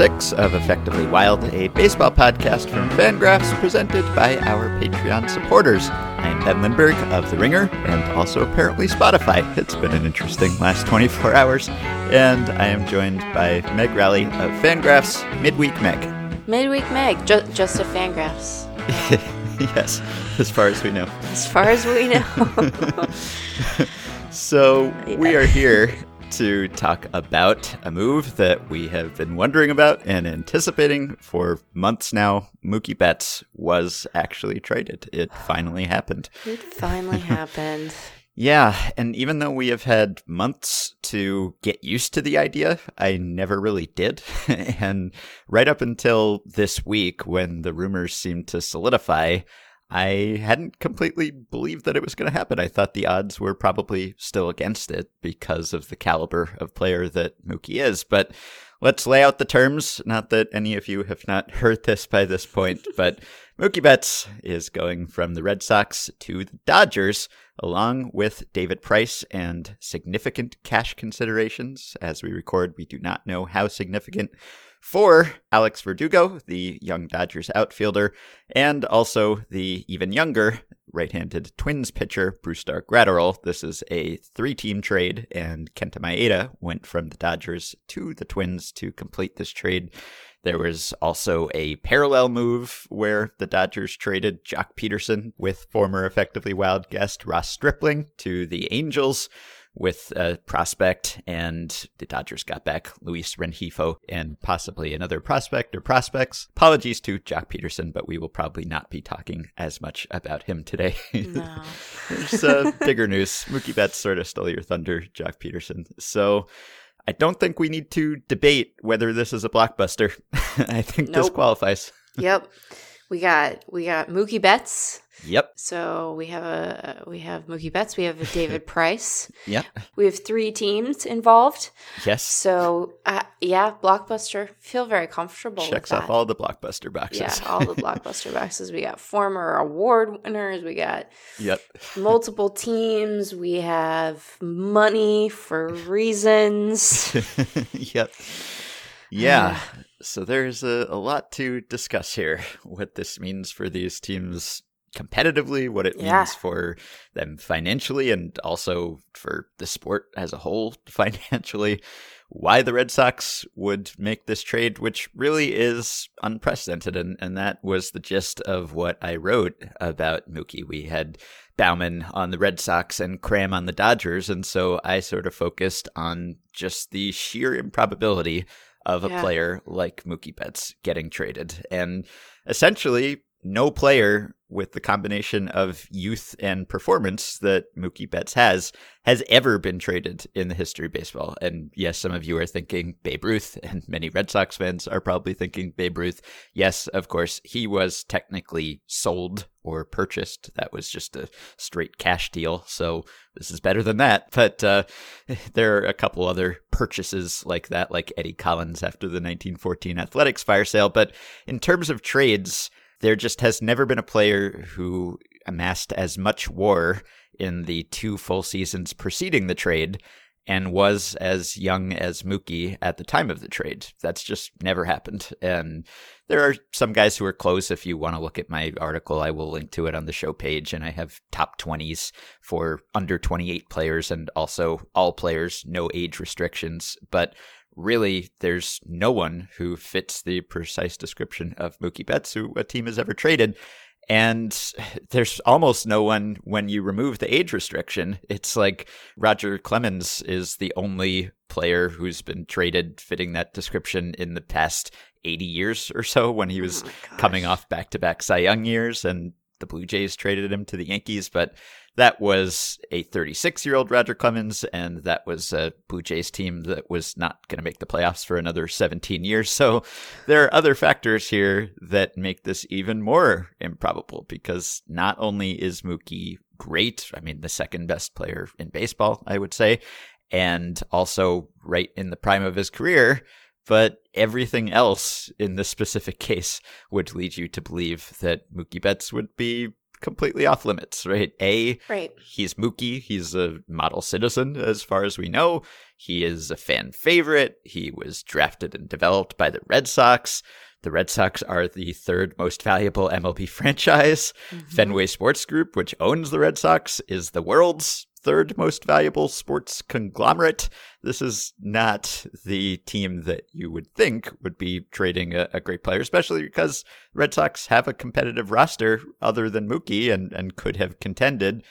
welcome to episode 1496 of Effectively Wild, a baseball podcast from Fangraphs presented by our Patreon supporters. I am Ben Lindbergh of The Ringer and also apparently Spotify. It's been an interesting last 24 hours. And I am joined by Meg Rowley of Fangraphs, Midweek Meg. Midweek Meg, ju- just a Fangraphs. yes, as far as we know. As far as we know. so we are here to talk about a move that we have been wondering about and anticipating for months now. Mookie Betts was actually traded. It finally happened. It finally happened. Yeah, and even though we have had months to get used to the idea, I never really did. and right up until this week, when the rumors seemed to solidify, I hadn't completely believed that it was going to happen. I thought the odds were probably still against it because of the caliber of player that Mookie is. But let's lay out the terms. Not that any of you have not heard this by this point, but Mookie Betts is going from the Red Sox to the Dodgers, along with David Price and significant cash considerations. As we record, we do not know how significant for Alex Verdugo, the young Dodgers outfielder, and also the even younger right-handed Twins pitcher Brusdar Graterol. This is a three-team trade, and Kenta Maeda went from the Dodgers to the Twins to complete this trade. There was also a parallel move where the Dodgers traded Joc Pederson with former effectively wild guest Ross Stripling to the Angels with a prospect, and the Dodgers got back Luis Rengifo and possibly another prospect or prospects. Apologies to Joc Pederson, but we will probably not be talking as much about him today. No. There's uh, bigger news. Mookie Betts sort of stole your thunder, Joc Pederson. So I don't think we need to debate whether this is a blockbuster. I think this qualifies. yep. We got we got Mookie Betts. Yep. So we have a we have Mookie Betts. We have David Price. Yep. We have three teams involved. Yes. So uh, yeah, blockbuster. Feel very comfortable. Checks off all the blockbuster boxes. Yeah, all the blockbuster boxes. We got former award winners. We got yep. multiple teams. We have money for reasons. yep. Yeah. So there's a, a lot to discuss here. What this means for these teams competitively, what it Yeah. means for them financially, and also for the sport as a whole financially. Why the Red Sox would make this trade, which really is unprecedented. And, and that was the gist of what I wrote about Mookie. We had Baumann on the Red Sox and Cram on the Dodgers. And so I sort of focused on just the sheer improbability of a Yeah. player like Mookie Betts getting traded. And essentially, no player with the combination of youth and performance that Mookie Betts has has ever been traded in the history of baseball. And yes, some of you are thinking Babe Ruth, and many Red Sox fans are probably thinking Babe Ruth. Yes, of course, he was technically sold or purchased. That was just a straight cash deal. So this is better than that. But uh, there are a couple other purchases like that, like Eddie Collins after the 1914 Athletics fire sale. But in terms of trades, there just has never been a player who amassed as much war in the two full seasons preceding the trade and was as young as Mookie at the time of the trade. That's just never happened. And there are some guys who are close. If you want to look at my article, I will link to it on the show page. And I have top 20s for under 28 players and also all players, no age restrictions. But really, there's no one who fits the precise description of Mookie Betts who a team has ever traded. And there's almost no one when you remove the age restriction. It's like Roger Clemens is the only player who's been traded fitting that description in the past 80 years or so when he was Oh coming off back to back Cy Young years and the Blue Jays traded him to the Yankees. But that was a 36 year old Roger Clemens, and that was a Blue Jays team that was not going to make the playoffs for another 17 years. So there are other factors here that make this even more improbable because not only is Mookie great, I mean, the second best player in baseball, I would say, and also right in the prime of his career. But everything else in this specific case would lead you to believe that Mookie Betts would be completely off limits, right? A, Right. he's Mookie. He's a model citizen, as far as we know. He is a fan favorite. He was drafted and developed by the Red Sox. The Red Sox are the third most valuable MLB franchise. Mhm. Fenway Sports Group, which owns the Red Sox, is the world's third most valuable sports conglomerate. This is not the team that you would think would be trading a, a great player, especially because Red Sox have a competitive roster other than Mookie and, and could have contended.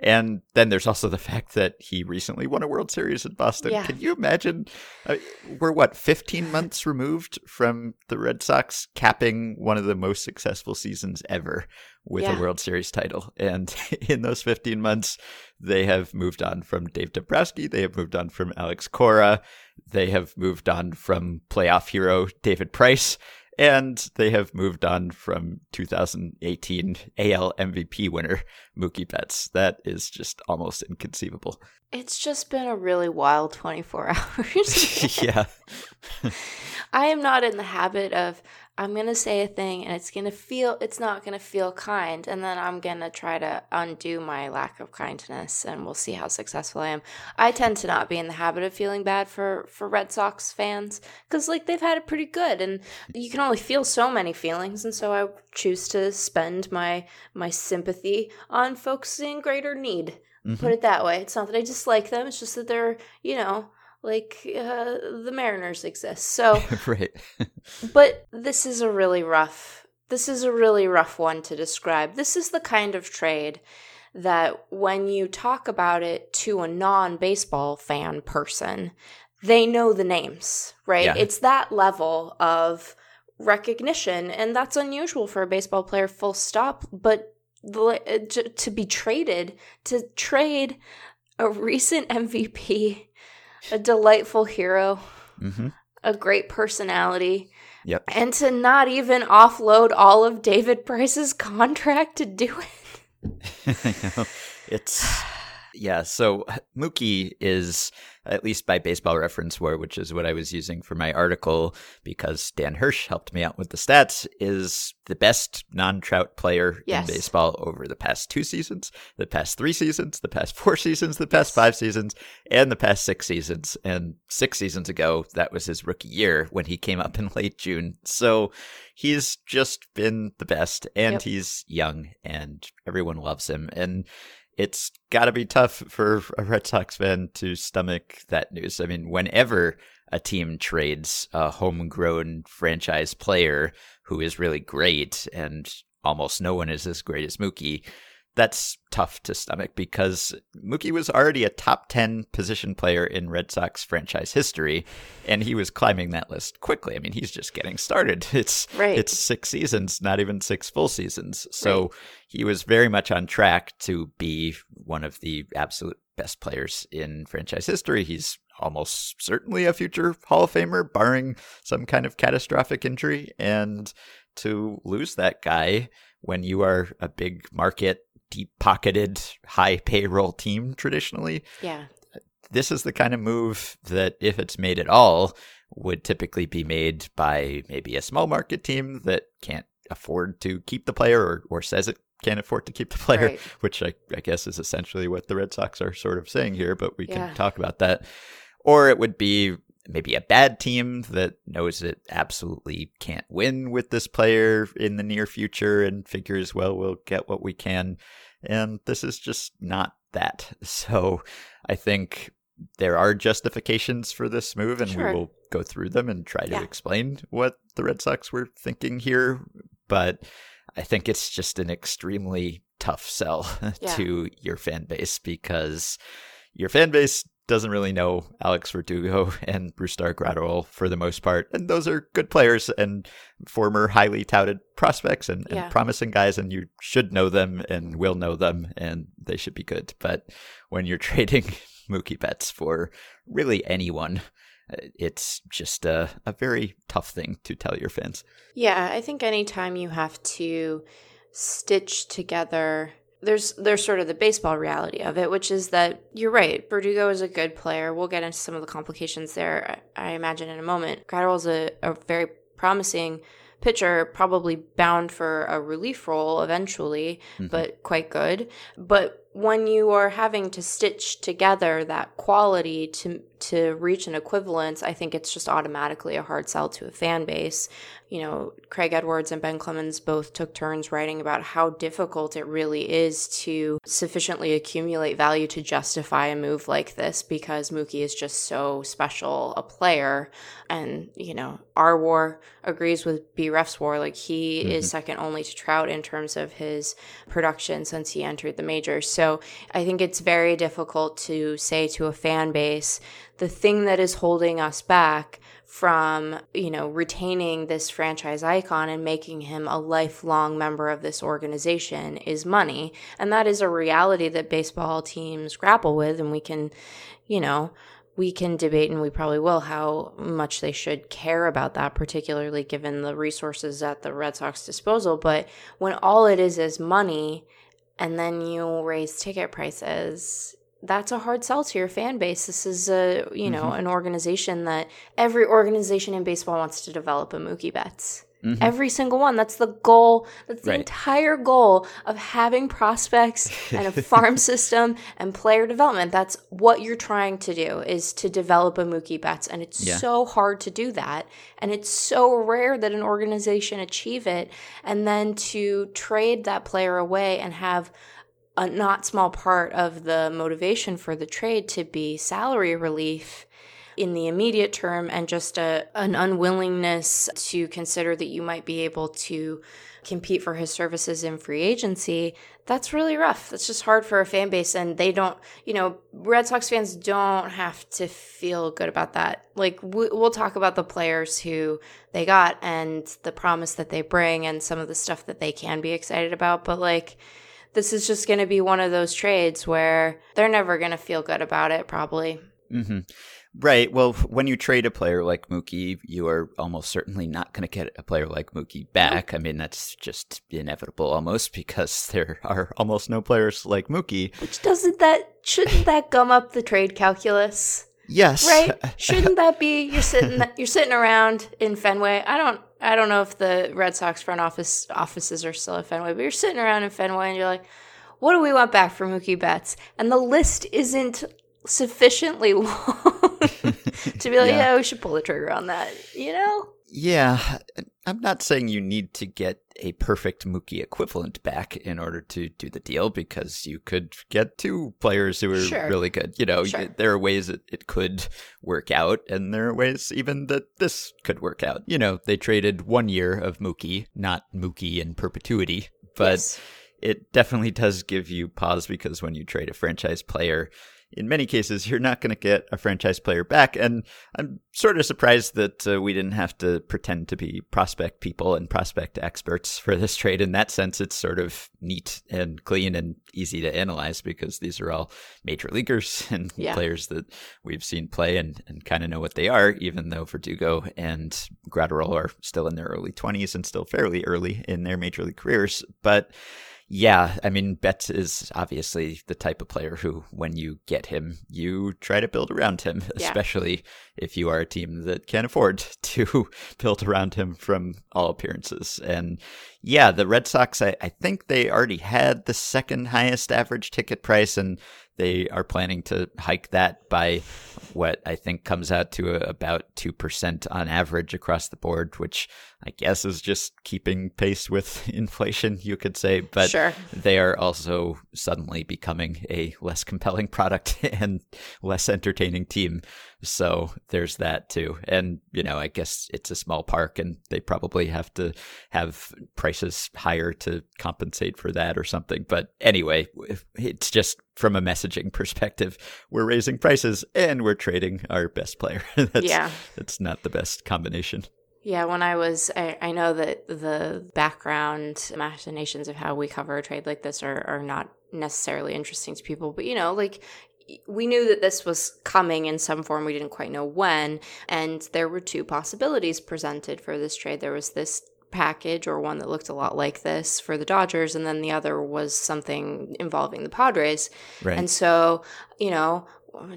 And then there's also the fact that he recently won a World Series in Boston. Yeah. Can you imagine? Uh, we're what, 15 months removed from the Red Sox capping one of the most successful seasons ever with Yeah. a World Series title. And in those 15 months, they have moved on from Dave Dombrowski. They have moved on from Alex Cora. They have moved on from playoff hero David Price. And they have moved on from 2018 AL MVP winner Mookie Betts. That is just almost inconceivable. It's just been a really wild 24 hours. yeah. I am not in the habit of I'm going to say a thing and it's going to feel it's not going to feel kind and then I'm going to try to undo my lack of kindness and we'll see how successful I am. I tend to not be in the habit of feeling bad for for Red Sox fans cuz like they've had it pretty good and you can only feel so many feelings and so I choose to spend my my sympathy on folks in greater need. Mhm. Put it that way. It's not that I dislike them, it's just that they're, you know, like uh, the Mariners exist. So right. but this is a really rough this is a really rough one to describe. This is the kind of trade that when you talk about it to a non-baseball fan person, they know the names, right? Yeah. It's that level of recognition and that's unusual for a baseball player full stop, but uh, to be traded to trade a recent MVP, a delightful hero, hmm a great personality, Yep. and to not even offload all of David Price's contract to do it. I know. It's yeah. So Mookie is at least by Baseball Reference, war, which is what I was using for my article, because Dan Hirsch helped me out with the stats, is the best non-Trout player Yes. in baseball over the past two seasons, the past three seasons, the past four seasons, the past five seasons, and the past six seasons. And six seasons ago, that was his rookie year when he came up in late June. So he's just been the best, and Yep. he's young, and everyone loves him, and it's got to be tough for a Red Sox fan to stomach that news. I mean, whenever a team trades a homegrown franchise player who is really great, and almost no one is as great as Mookie, that's tough to stomach because Mookie was already a top 10 position player in Red Sox franchise history, and he was climbing that list quickly. I mean, he's just getting started. It's Right. it's six seasons, not even six full seasons. So Right. he was very much on track to be one of the absolute best players in franchise history. He's almost certainly a future Hall of Famer, barring some kind of catastrophic injury. And to lose that guy when you are a big market, deep pocketed, high payroll team traditionally, Yeah. this is the kind of move that, if it's made at all, would typically be made by maybe a small market team that can't afford to keep the player or, or says it can't afford to keep the player, Right. which I, I guess is essentially what the Red Sox are sort of saying here, but we Yeah. can talk about that. Or it would be maybe a bad team that knows it absolutely can't win with this player in the near future and figures, well, we'll get what we can. And this is just not that. So I think there are justifications for this move, and Sure. we will go through them and try to Yeah. explain what the Red Sox were thinking here. But I think it's just an extremely tough sell Yeah. to your fan base because your fan base doesn't really know Alex Verdugo and Brusdar Graterol for the most part. And those are good players and former highly touted prospects and, and promising guys, and you should know them and will know them, and they should be good. But when you're trading Mookie Betts for really anyone, uh, it's just a, a very tough thing to tell your fans. Yeah, I think anytime you have to stitch together there's there's sort of the baseball reality of it, which is that you're right. Verdugo is a good player. We'll get into some of the complications there, I, I imagine, in a moment. Graterol's a, a very promising pitcher, probably bound for a relief role eventually, mm-hmm. but quite good. But when you are having to stitch together that quality to to reach an equivalence, I think it's just automatically a hard sell to a fan base. You know, Craig Edwards and Ben Clemens both took turns writing about how difficult it really is to sufficiently accumulate value to justify a move like this because Mookie is just so special a player. And, you know, our war agrees with B Ref's war. Like, he mm-hmm. is second only to Trout in terms of his production since he entered the majors. So I think it's very difficult to say to a fan base, the thing that is holding us back from, you know, retaining this franchise icon and making him a lifelong member of this organization is money. And that is a reality that baseball teams grapple with. And we can, you know, we can debate and we probably will how much they should care about that, particularly given the resources at the Red Sox disposal. But when all it is is money and then you raise ticket prices, that's a hard sell to your fan base. This is a you know mm-hmm. an organization that every organization in baseball wants to develop a Mookie Betts. Mm-hmm. Every single one. That's the goal. That's the right. entire goal of having prospects and a farm system and player development. That's what you're trying to do is to develop a Mookie Betts. And it's yeah. so hard to do that. And it's so rare that an organization achieve it. And then to trade that player away and have a not small part of the motivation for the trade to be salary relief in the immediate term and just a, an unwillingness to consider that you might be able to compete for his services in free agency, that's really rough. That's just hard for a fan base. And they don't, you know, Red Sox fans don't have to feel good about that. Like, we'll talk about the players who they got and the promise that they bring and some of the stuff that they can be excited about. But, like, this is just going to be one of those trades where they're never going to feel good about it, probably. Mm-hmm. Right. Well, when you trade a player like Mookie, you are almost certainly not going to get a player like Mookie back. I mean, that's just inevitable almost because there are almost no players like Mookie. Which doesn't that shouldn't that gum up the trade calculus? Yes. Right? Shouldn't that be you're sitting you're sitting around in Fenway. I don't I don't know if the Red Sox front office offices are still at Fenway, but you're sitting around in Fenway and you're like, what do we want back for Mookie Betts? And the list isn't sufficiently long to be like, yeah. yeah, we should pull the trigger on that, you know? Yeah. I'm not saying you need to get a perfect Mookie equivalent back in order to do the deal because you could get two players who are sure. really good. You know, sure. there are ways that it could work out, and there are ways even that this could work out. You know, they traded one year of Mookie, not Mookie in perpetuity, but yes. it definitely does give you pause because when you trade a franchise player, in many cases, you're not going to get a franchise player back. And I'm sort of surprised that uh, we didn't have to pretend to be prospect people and prospect experts for this trade. In that sense, it's sort of neat and clean and easy to analyze because these are all major leaguers and yeah. players that we've seen play and, and kind of know what they are, even though Verdugo and Graterol are still in their early 20s and still fairly early in their major league careers. But yeah, I mean, Betts is obviously the type of player who, when you get him, you try to build around him, yeah. especially if you are a team that can't afford to build around him from all appearances. And yeah, the Red Sox, I, I think they already had the second highest average ticket price, and they are planning to hike that by what I think comes out to a, about 2% on average across the board, which I guess is just keeping pace with inflation, you could say. But sure. they are also suddenly becoming a less compelling product and less entertaining team. So there's that too. And, you know, I guess it's a small park and they probably have to have prices higher to compensate for that or something. But anyway, it's just from a messaging perspective, we're raising prices and we're trading our best player. that's, yeah. That's not the best combination. Yeah, when I was, I, I know that the background machinations of how we cover a trade like this are, are not necessarily interesting to people, but you know, like we knew that this was coming in some form. We didn't quite know when. And there were two possibilities presented for this trade. There was this package or one that looked a lot like this for the Dodgers, and then the other was something involving the Padres. Right. And so, you know,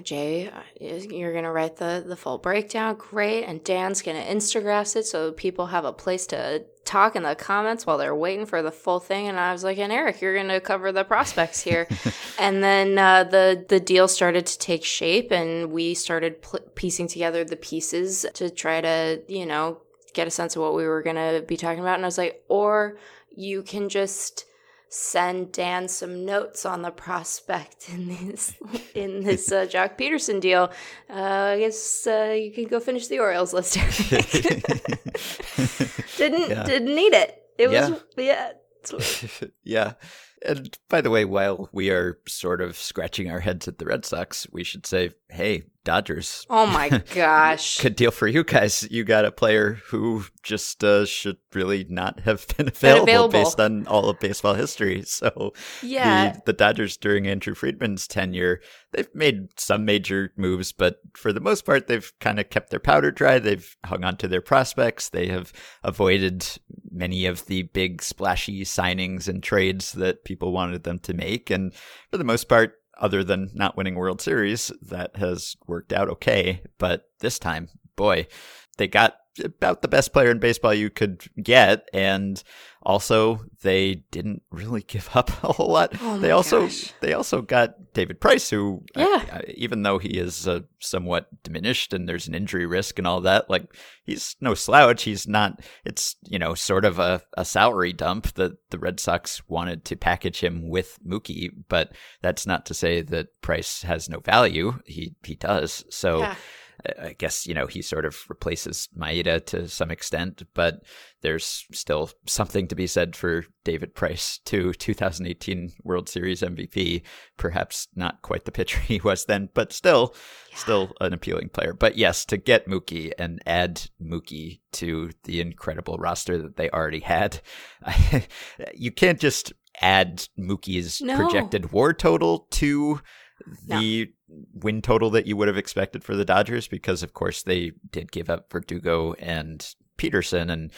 Jay, uh, you're gonna write the the full breakdown, great, and Dan's gonna Instagraph it so people have a place to talk in the comments while they're waiting for the full thing. And I was like, and Eric, you're gonna cover the prospects here, and then uh, the the deal started to take shape, and we started pl- piecing together the pieces to try to you know get a sense of what we were gonna be talking about. And I was like, or you can just send Dan some notes on the prospect in this in this uh, Joc Pederson deal. Uh, I guess uh, you can go finish the Orioles list. didn't Yeah. didn't need it. It Yeah. was yeah. yeah. And by the way, while we are sort of scratching our heads at the Red Sox, we should say, hey, Dodgers. Oh my gosh. Good deal for you guys. You got a player who just uh, should really not have been available, available. based on all of baseball history. So yeah. the, the Dodgers during Andrew Friedman's tenure, they've made some major moves, but for the most part, they've kind of kept their powder dry. They've hung on to their prospects. They have avoided many of the big splashy signings and trades that people wanted them to make. And for the most part, other than not winning World Series, that has worked out okay. But this time, boy, they got about the best player in baseball you could get. And also, they didn't really give up a whole lot. Oh they also gosh. they also got David Price, who Yeah. uh, even though he is uh, somewhat diminished and there's an injury risk and all that, like he's no slouch. He's not. It's you know sort of a, a salary dump that the Red Sox wanted to package him with Mookie, but that's not to say that Price has no value. He he does. So. Yeah. I guess you know he sort of replaces Maeda to some extent, but there's still something to be said for David Price, too. 2018 World Series MVP, perhaps not quite the pitcher he was then, but still, still an appealing player. But yes, to get Mookie and add Mookie to the incredible roster that they already had, you can't just add Mookie's No. projected WAR total to the win total that you would have expected for the Dodgers because of course they did give up Verdugo and Pederson and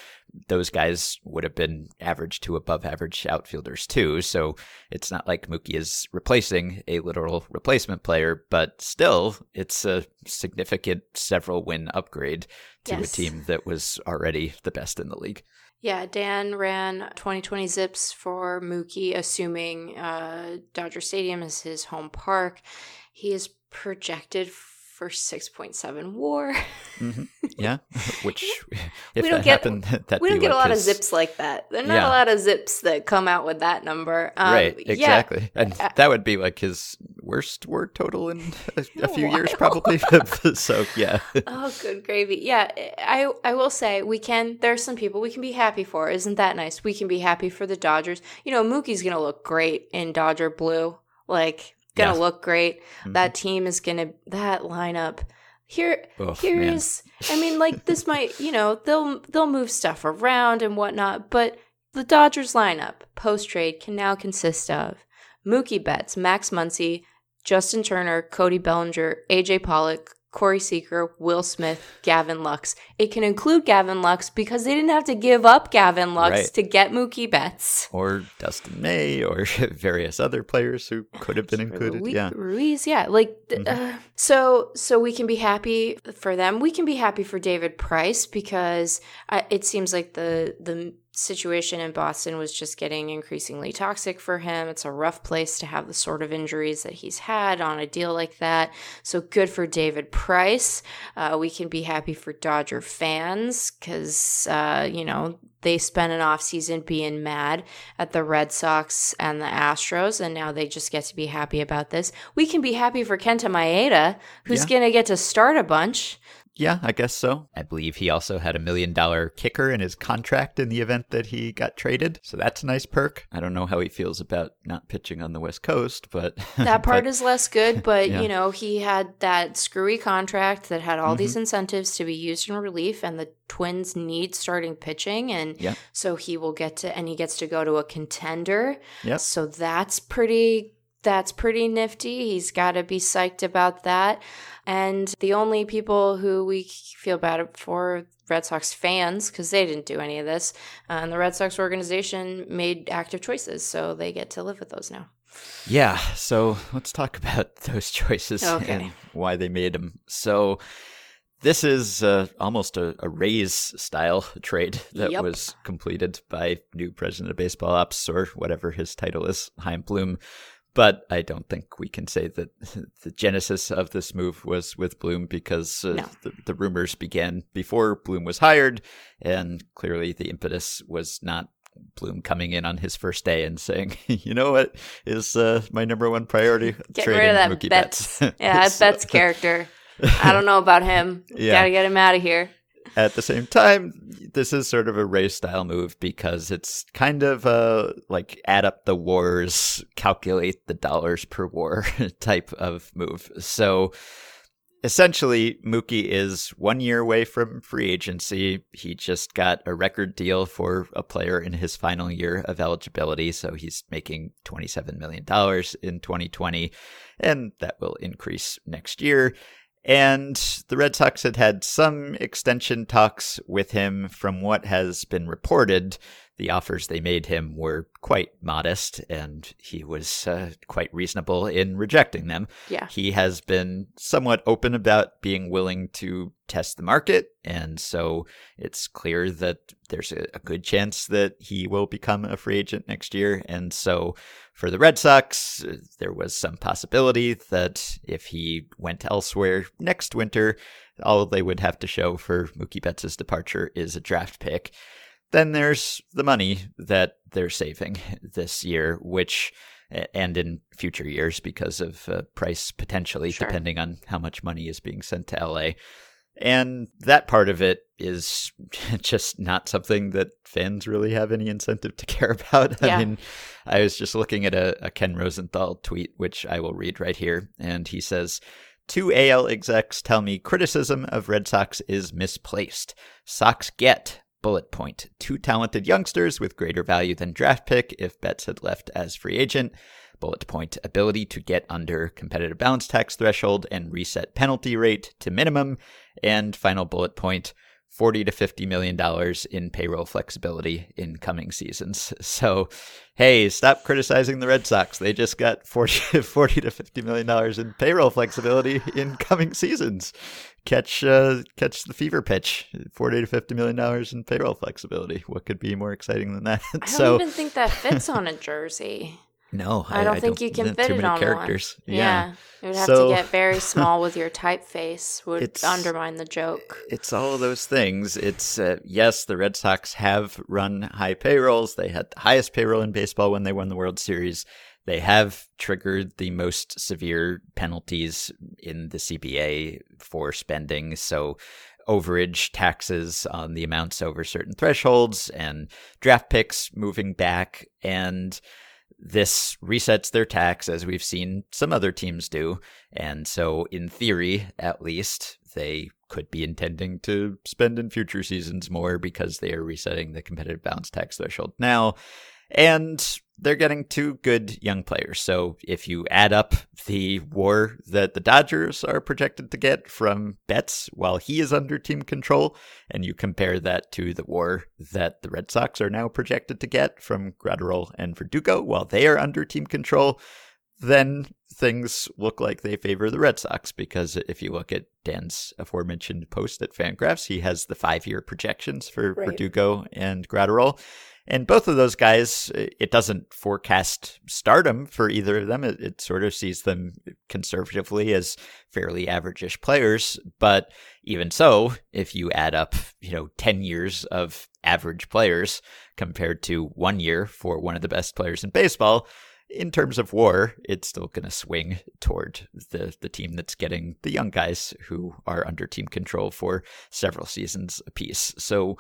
those guys would have been average to above average outfielders too. So it's not like Mookie is replacing a literal replacement player, but still it's a significant several win upgrade to Yes. a team that was already the best in the league. Yeah, Dan ran 2020 zips for Mookie, assuming uh, Dodger Stadium is his home park. He is projected for 6.7 war. Yeah, which if We don't that get- happened, that'd we don't get a like lot of zips like that. There are not Yeah. a lot of zips that come out with that number. Um, right, yeah, exactly. And Uh, that would be like his worst word total in a, a few years, probably. so, yeah. Oh, good gravy. Yeah, I I will say we can. There's some people we can be happy for. Isn't that nice? We can be happy for the Dodgers. You know, Mookie's gonna look great in Dodger blue. Like, gonna look great. Mhm. That team is gonna. That lineup. Here, man. here's. I mean, like this might. You know, they'll they'll move stuff around and whatnot, but the Dodgers lineup post trade can now consist of Mookie Betts, Max Muncy, Justin Turner, Cody Bellinger, AJ Pollock, Corey Seager, Will Smith, Gavin Lux. It can include Gavin Lux because they didn't have to give up Gavin Lux Right. to get Mookie Betts. Or Dustin May, or various other players who could have been included. Ruiz, Yeah. Ruiz, yeah, like th- Mhm. uh, so. So we can be happy for them. We can be happy for David Price because uh, it seems like the the situation in Boston was just getting increasingly toxic for him. It's a rough place to have the sort of injuries that he's had on a deal like that. So good for David Price. Uh, we can be happy for Dodger fans because uh, you know they spent an offseason being mad at the Red Sox and the Astros, and now they just get to be happy about this. We can be happy for Kenta Maeda, who's Yeah. going to get to start a bunch. Yeah, I guess so. I believe he also had a million dollar kicker in his contract in the event that he got traded. So that's a nice perk. I don't know how he feels about not pitching on the West Coast, but That part but- is less good, but Yeah. you know, he had that screwy contract that had all these mm-hmm. incentives to be used in relief, and the Twins need starting pitching, and Yeah. so he will get to, and he gets to go to a contender. Yep. So that's pretty. That's pretty nifty. He's got to be psyched about that. And the only people who we feel bad for are Red Sox fans because they didn't do any of this, uh, and the Red Sox organization made active choices, so they get to live with those now. Yeah, so let's talk about those choices Okay. and why they made them. So this is uh, almost a, a Rays style trade that Yep. was completed by new president of baseball ops or whatever his title is, Chaim Bloom. But I don't think we can say that the genesis of this move was with Bloom because uh, No. the, the rumors began before Bloom was hired, and clearly the impetus was not Bloom coming in on his first day and saying, "You know what is uh, my number one priority? Get Trading rid of that Mookie Betts. Betts." Yeah, that's So- Betts' character. I don't know about him. Yeah. Gotta get him out of here. At the same time, this is sort of a Rays style move because it's kind of a like add up the wars, calculate the dollars per war type of move. So essentially, Mookie is one year away from free agency. He just got a record deal for a player in his final year of eligibility. So he's making $27 million in 2020, and that will increase next year. And the Red Sox had had some extension talks with him. From what has been reported, the offers they made him were quite modest, and he was uh, quite reasonable in rejecting them. Yeah. He has been somewhat open about being willing to test the market, and so it's clear that there's a, a good chance that he will become a free agent next year. And so for the Red Sox, uh, there was some possibility that if he went elsewhere next winter, all they would have to show for Mookie Betts' departure is a draft pick. Then there's the money that they're saving this year, which and in future years because of uh, price potentially, Sure. depending on how much money is being sent to LA. And that part of it is just not something that fans really have any incentive to care about. Yeah. I mean, I was just looking at a, a Ken Rosenthal tweet, which I will read right here. And he says, Two AL execs tell me criticism of Red Sox is misplaced. Sox get, bullet point, two talented youngsters with greater value than draft pick if Betts had left as free agent. Bullet point, ability to get under competitive balance tax threshold and reset penalty rate to minimum. And final bullet point, 40 to 50 million dollars in payroll flexibility in coming seasons. So, hey, stop criticizing the Red Sox. They just got 40, 40 to 50 million dollars in payroll flexibility in coming seasons. Catch uh, catch the fever pitch. 40 to 50 million dollars in payroll flexibility. What could be more exciting than that? I don't so, even think that fits on a jersey. no, I, don't think you can fit it many on characters. one. Yeah. It would have So- to get very small with your typeface would undermine the joke. it's all of those things. It's uh, yes, the Red Sox have run high payrolls. They had the highest payroll in baseball when they won the World Series. They have triggered the most severe penalties in the CBA for spending. So overage taxes on the amounts over certain thresholds and draft picks moving back. And this resets their tax as we've seen some other teams do. And so in theory at least they could be intending to spend in future seasons more because they are resetting the competitive balance tax threshold now. And they're getting two good young players. So if you add up the war that the Dodgers are projected to get from Betts while he is under team control, and you compare that to the war that the Red Sox are now projected to get from Graterol and Verdugo while they are under team control, then things look like they favor the Red Sox because if you look at Dan's aforementioned post at Fangraphs, he has the five year projections for Right. Verdugo and Graterol. And both of those guys, it doesn't forecast stardom for either of them. It, it sort of sees them conservatively as fairly average-ish players. But even so, if you add up, you know, 10 years of average players compared to one year for one of the best players in baseball, in terms of war, it's still going to swing toward the, the team that's getting the young guys who are under team control for several seasons apiece. So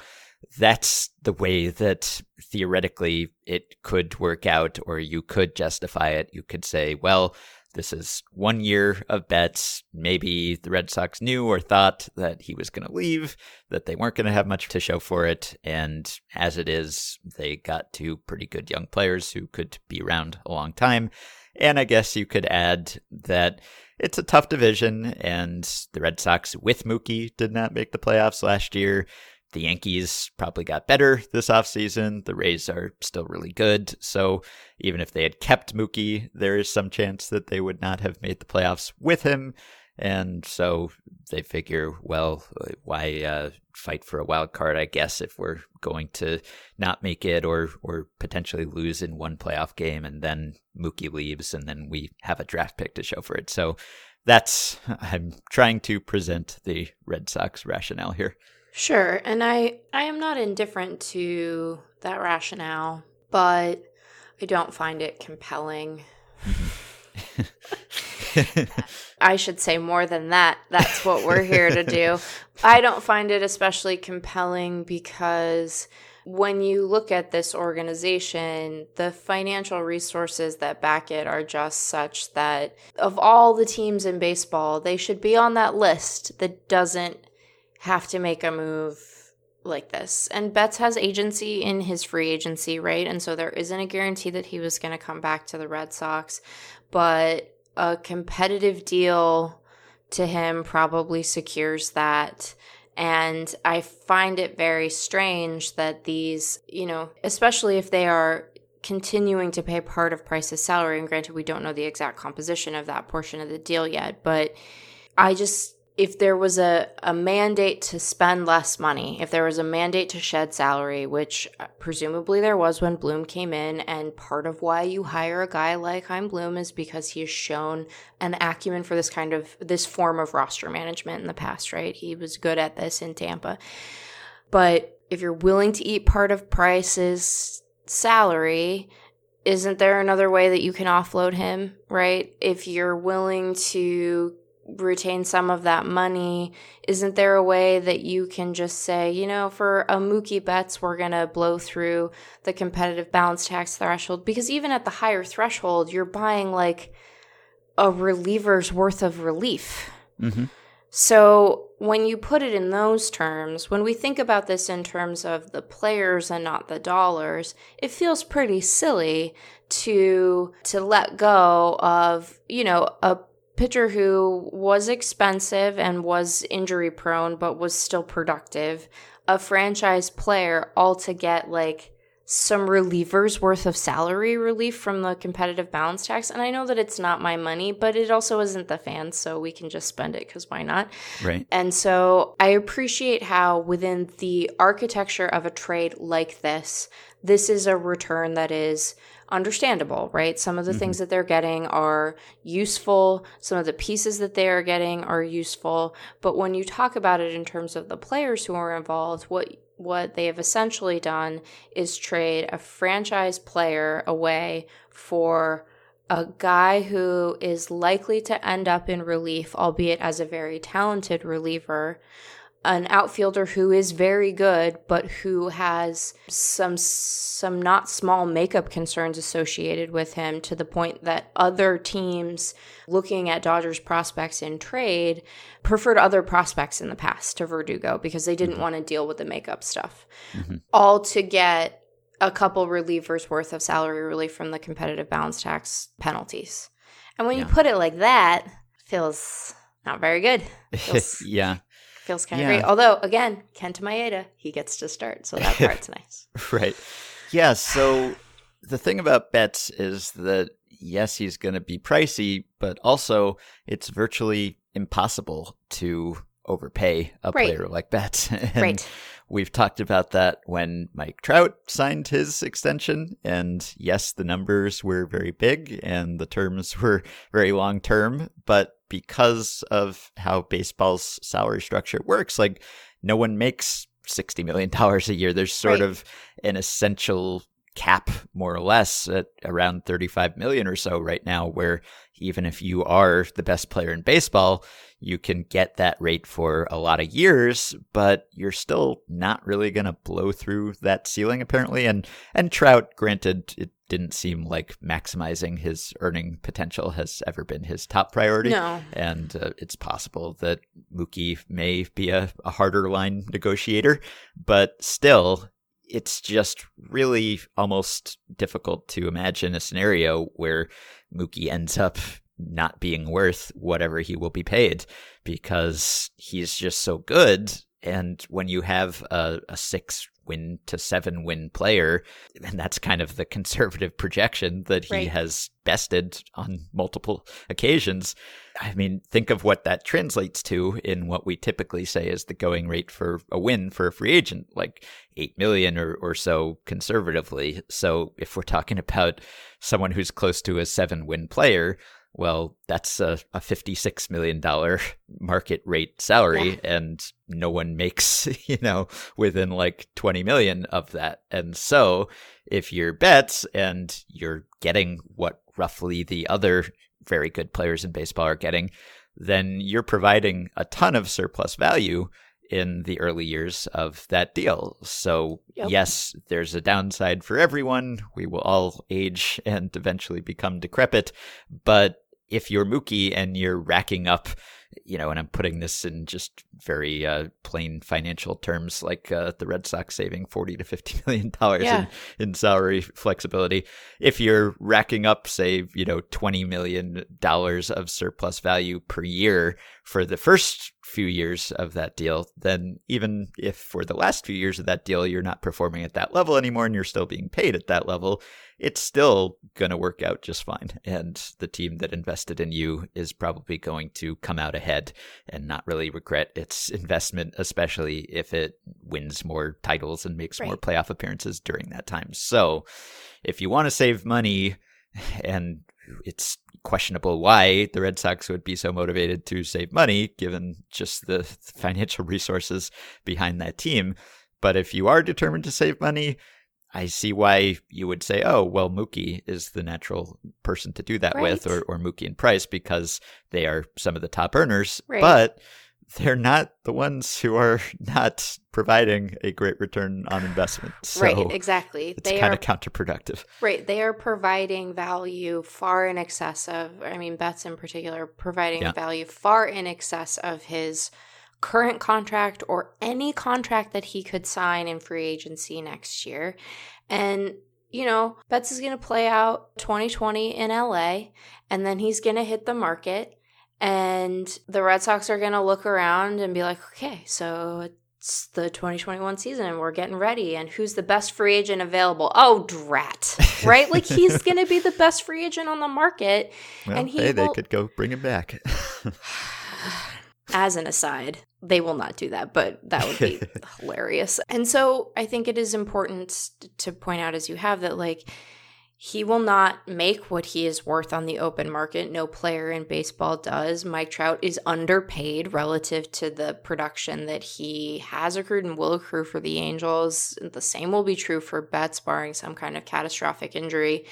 that's the way that theoretically it could work out, or you could justify it. You could say, well, this is one year of Betts. Maybe the Red Sox knew or thought that he was going to leave, that they weren't going to have much to show for it. And as it is, they got two pretty good young players who could be around a long time. And I guess you could add that it's a tough division, and the Red Sox with Mookie did not make the playoffs last year. The Yankees probably got better this offseason. The Rays are still really good. So even if they had kept Mookie, there is some chance that they would not have made the playoffs with him. And so they figure, well, why uh, fight for a wild card? I guess if we're going to not make it or or potentially lose in one playoff game, and then Mookie leaves, and then we have a draft pick to show for it. So that's I'm trying to present the Red Sox rationale here. Sure, and I I am not indifferent to that rationale, but I don't find it compelling. Mm-hmm. I should say more than that. That's what we're here to do. I don't find it especially compelling because when you look at this organization, the financial resources that back it are just such that of all the teams in baseball, they should be on that list that doesn't have to make a move like this. And Betts has agency in his free agency, right? And so there isn't a guarantee that he was going to come back to the Red Sox, but a competitive deal to him probably secures that. And I find it very strange that these, you know, especially if they are continuing to pay part of Price's salary, and granted, we don't know the exact composition of that portion of the deal yet, but I just if there was a, a mandate to spend less money, if there was a mandate to shed salary, which uh, presumably there was when Bloom came in, and part of why you hire a guy like Chaim Bloom is because he has shown an acumen for this kind of this form of roster management in the past, right? He was good at this in Tampa. But if you're willing to eat part of Price's salary, isn't there another way that you can offload him, right? If you're willing to retain some of that money, isn't there a way that you can just say, you know, for a Mookie Betts, we're going to blow through the competitive balance tax threshold? Because even at the higher threshold, you're buying like a reliever's worth of relief. Mm-hmm. So when you put it in those terms, when we think about this in terms of the players and not the dollars, it feels pretty silly to to let go of, you know, a pitcher who was expensive and was injury prone, but was still productive, a franchise player, all to get like some relievers worth of salary relief from the competitive balance tax. And I know that it's not my money, but it also isn't the fans, so we can just spend it because why not? Right. And so I appreciate how within the architecture of a trade like this, this is a return that is understandable, right? Some of the mm-hmm. things that they're getting are useful, some of the pieces that they are getting are useful, but when you talk about it in terms of the players who are involved, what what they have essentially done is trade a franchise player away for a guy who is likely to end up in relief, albeit as a very talented reliever, an outfielder who is very good but who has some some not small makeup concerns associated with him to the point that other teams looking at Dodgers prospects in trade preferred other prospects in the past to Verdugo because they didn't mm-hmm. want to deal with the makeup stuff. Mm-hmm. All to get a couple relievers worth of salary relief from the competitive balance tax penalties. And when yeah. you put it like that, feels not very good. Yeah feels kind of yeah. great. Although, again, Kenta Maeda, he gets to start, so that part's nice. Right. Yeah. So the thing about Betts is that yes, he's going to be pricey, but also it's virtually impossible to overpay a right. player like Betts. right. We've talked about that when Mike Trout signed his extension. And yes, the numbers were very big and the terms were very long term. But because of how baseball's salary structure works, like no one makes $60 million a year. There's sort right. of an essential cap more or less at around 35 million or so right now where even if you are the best player in baseball you can get that rate for a lot of years but you're still not really going to blow through that ceiling apparently and and Trout granted it didn't seem like maximizing his earning potential has ever been his top priority no. and uh, it's possible that Mookie may be a, a harder line negotiator but still it's just really almost difficult to imagine a scenario where Mookie ends up not being worth whatever he will be paid because he's just so good And when you have a, a six win to seven win player, and that's kind of the conservative projection that he Right. has bested on multiple occasions. I mean, think of what that translates to in what we typically say is the going rate for a win for a free agent, like 8 million or, or so conservatively. So if we're talking about someone who's close to a seven win player, well, that's a, a $56 million market rate salary, and no one makes, you know, within like 20 million of that. And so if you're Betts and you're getting what roughly the other very good players in baseball are getting, then you're providing a ton of surplus value in the early years of that deal. So, Yep. yes, there's a downside for everyone. We will all age and eventually become decrepit. But if you're Mookie and you're racking up, you know, and I'm putting this in just very uh, plain financial terms, like uh, the Red Sox saving 40 to 50 million dollars Yeah. in, in salary flexibility. If you're racking up, say, you know, 20 million dollars of surplus value per year for the first few years of that deal, then even if for the last few years of that deal you're not performing at that level anymore and you're still being paid at that level, it's still going to work out just fine. And the team that invested in you is probably going to come out ahead and not really regret its investment, especially if it wins more titles and makes more playoff appearances during that time. So if you want to save money, and it's questionable why the Red Sox would be so motivated to save money given just the financial resources behind that team. But if you are determined to save money, I see why you would say, oh, well, Mookie is the natural person to do that with, or, or Mookie and Price, because they are some of the top earners. Right. But they're not the ones who are not providing a great return on investment. So right, exactly. it's They kind are of counterproductive. right. They are providing value far in excess of. I mean, Betts in particular providing Yeah. value far in excess of his current contract or any contract that he could sign in free agency next year, and. You know, Betts is going to play out 2020 in LA, and then he's going to hit the market. And the Red Sox are going to look around and be like, okay, so it's the 2021 season and we're getting ready. And who's the best free agent available? Oh, drat. Right? like he's going to be the best free agent on the market. Well, And he hey, they could go bring him back. As an aside, they will not do that, but that would be hilarious. And so I think it is important to point out, as you have, that like he will not make what he is worth on the open market. No player in baseball does. Mike Trout is underpaid relative to the production that he has accrued and will accrue for the Angels. The same will be true for Betts, barring some kind of catastrophic injury.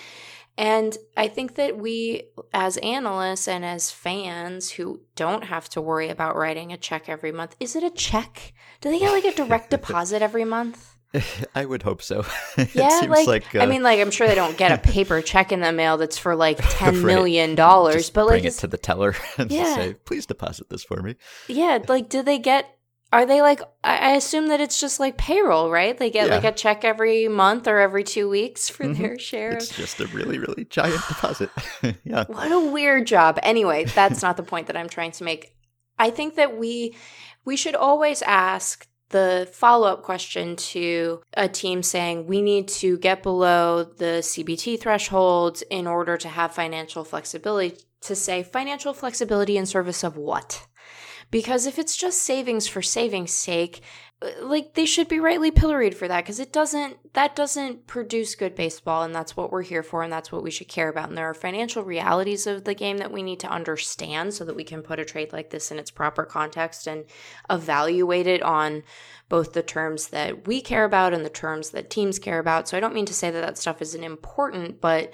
And I think that we, as analysts and as fans who don't have to worry about writing a check every month, is it a check? Do they get like a direct deposit every month? I would hope so. it Yeah, seems like, like, I uh, mean, like I'm sure they don't get a paper check in the mail that's for like ten million dollars, just but like, bring it is- to the teller and Yeah. say, "Please deposit this for me." yeah, like do they get? Are they like? I, I assume that it's just like payroll, right? They get like a check every month or every two weeks for Mhm. their share. It's just a really, really giant deposit. yeah, What a weird job. Anyway, that's not the point that I'm trying to make. I think that we we should always ask the follow-up question to a team saying we need to get below the CBT thresholds in order to have financial flexibility to say financial flexibility in service of what? Because if it's just savings for savings sake, like they should be rightly pilloried for that because it doesn't that doesn't produce good baseball and that's what we're here for and that's what we should care about and there are financial realities of the game that we need to understand so that we can put a trade like this in its proper context and evaluate it on both the terms that we care about and the terms that teams care about. So i don't mean to say that that stuff isn't important but